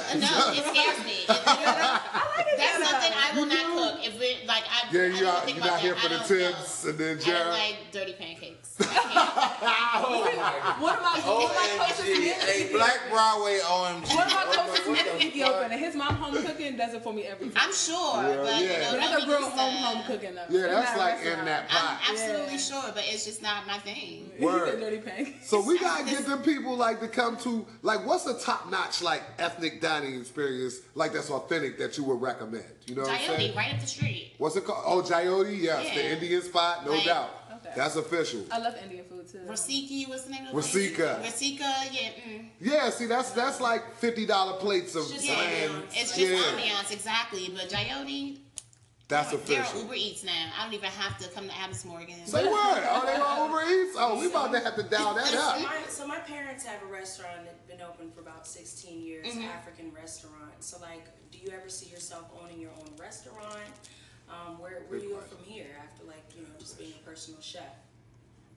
it scares me. It- that's something I will not cook. If it like I,
Yeah,
I
you
didn't
are.
think
You're
about
not here
that.
for the
don't know.
tips and the
I don't
injera.
like dirty pancakes. I can't.
One of my one of my closest
OMG.
men-
Hey, Black Broadway OMG.
One of my
the-
closest
what
men is Ethiopian, and his mom home cooking does it for me every time.
I'm sure, but you
yeah.
know,
But that's a
be
real
used
home home cooking though.
Yeah, that's like in
restaurant.
that
I'm absolutely
Yeah.
sure, but it's just not my thing. (laughs)
He
Word.
said dirty pancakes.
So we gotta (laughs) get them people like to come to like what's a top notch like ethnic dining experience like that's authentic that you would recommend? You know what I'm
Coyote,
saying?
right up the street.
What's it called? Oh, Jyoti, yes, the Indian spot, no
Like-
doubt.
Okay.
That's official.
I love Indian food too.
Rasiki, what's the name of it?
Rasika.
Rasika, yeah. Mm.
Yeah, see that's that's like fifty dollar plates of
just
bland.
ambiance.
It's just
yeah,
ambiance, exactly. But Coyote,
that's
they're on
official.
Uber Eats now. I don't even have to come to Adams Morgan.
Say what? Oh, they on Uber Eats? Oh, we about to have to dial that
So
up.
my, so my parents have a restaurant that's been open for about 16 years,
Mm-hmm.
African restaurant. So like, do you ever see yourself owning your own restaurant? Um, where where do you go from here after like you know just being a personal chef?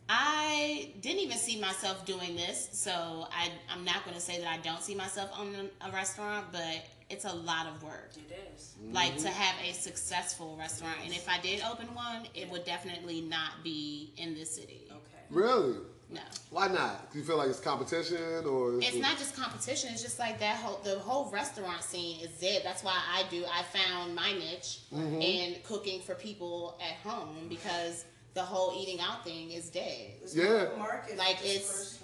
I didn't even see myself doing this, so I, I'm not going to say that I don't see myself owning a restaurant, but it's a lot of work.
It is.
Like to have a successful restaurant, and if I did open one, it would definitely not be in this city.
Okay.
Really?
No.
Why not? Do you feel like it's competition or?
It's not just competition. It's just like that whole the whole restaurant scene is dead. That's why I do. I found my niche
Mm-hmm.
in cooking for people at home because the whole eating out thing is dead.
Yeah.
Market
Like, it's-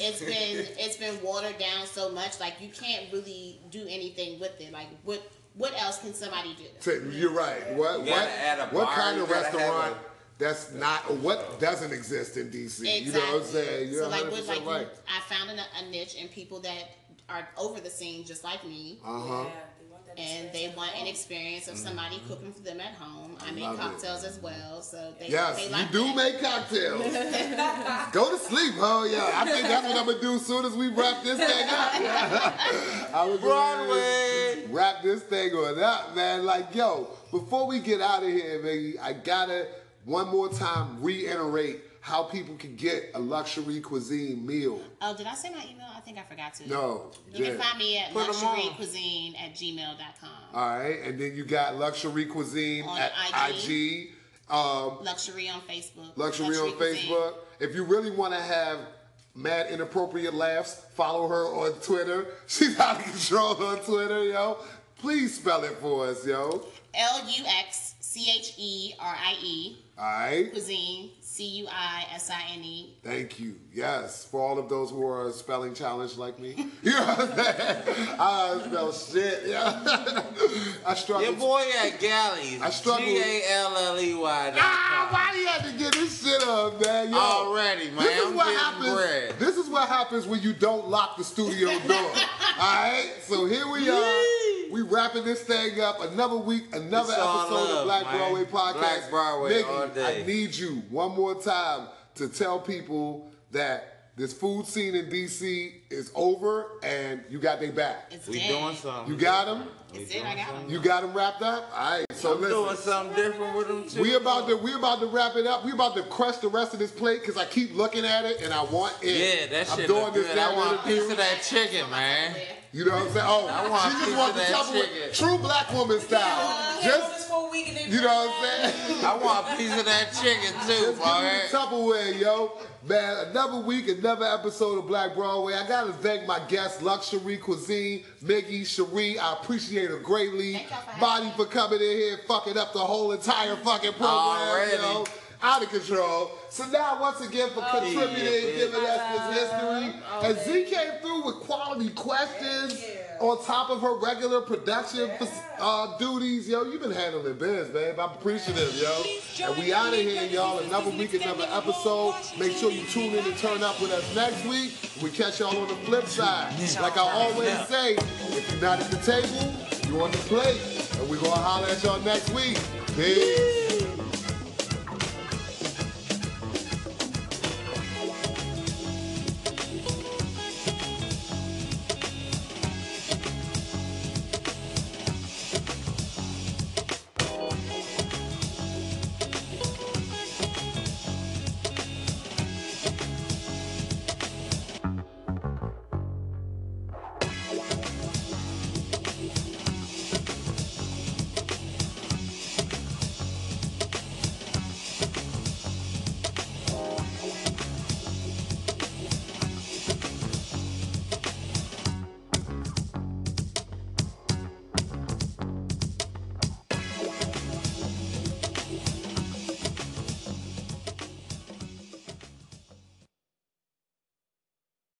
It's (laughs) been it's been watered down so much. Like you can't really do anything with it. Like what what else can somebody do?
You're right. What
You
what
add a
what kind of restaurant
a-
that's not or what doesn't exist in DC? You know what I'm saying? You're
so like
100
with like
right.
you, I found a, a niche in people that are over the scene just like me.
Uh huh.
Yeah, they want that
and they want an experience of somebody cooking for them at home. I, make
love it.
cocktails as well, so they,
Yes,
they
you do
that.
make cocktails. (laughs) Go to sleep, huh? Yeah, I think that's what I'm gonna do as soon as we wrap this thing up. (laughs) I was
Broadway.
wrap this thing on up, man. Like, yo, before we get out of here, man, I gotta one more time reiterate how people can get a Luxcherie Cuisine meal.
Oh, did I say my email? I think I forgot to.
No,
You
yeah.
can find me at
Put
luxcheriecuisine at gmail.com.
All right, and then you got Luxcherie Cuisine
On
at
IG.
IG. Um,
Luxury on Facebook.
Luxury on
Cuisine.
Facebook. If you really want to have mad inappropriate laughs, follow her on Twitter. (laughs) She's out of control on Twitter, yo. Please spell it for us, yo.
L U X C H E R I E.
All right.
Cuisine. C U I S I N E.
Thank you. Yes, for all of those who are spelling challenged like me. (laughs) You know what I'm saying? I spell shit. Yeah. (laughs) I struggle.
Your boy at Galleys.
I struggle-
G A L L E Y.
Ah, why do you have to get this shit up, man? Yo,
Already, man.
This is
I'm
what happens.
bread.
This is what happens when you don't lock the studio door. (laughs) All right, so here we are. We wrapping this thing up. Another week, another
It's all
episode of Black
man.
Broadway Podcast.
Black Broadway
Nikki,
all day.
I need you one more time to tell people that this food scene in DC is over and you got their back.
It's
We
dead.
doing something.
You got them.
It's dead. I got them.
You got them wrapped up. All right. So
I'm
listen.
doing something different with them too.
We about to we about to wrap it up. We about to crush the rest of this plate because I keep looking at it and I want it.
Yeah, that shit I'm
doing
look
this
good.
now
I want a piece of that chicken, man.
You know what I'm saying? Oh,
I want a
she
piece
just wants
of
the
that
Tupperware,
chicken.
true black woman style. Just you know what I'm saying?
I want a piece of that chicken too,
Just give me
boy.
the Tupperware, yo. Man, another week, another episode of Black Broadway. I gotta thank my guest, Luxcherie Cuisine, Miggy, Cherie. I appreciate her greatly.
Thank y'all for
Body
me.
for coming in here, fucking up the whole entire fucking program,
Already.
yo. Out of control. So now, once again, for contributing,
bitch.
giving us this history. And Z came through with quality questions on top of her regular production uh, duties. Yo, you've been handling biz, babe. I'm appreciative, yo. And we out of here, y'all. Another week, another episode. Make sure you tune in and turn up with us next week. We catch y'all on the flip side. Like I always say, if you're not at the table, you're on the plate. And we're gonna holler at y'all next week. Peace.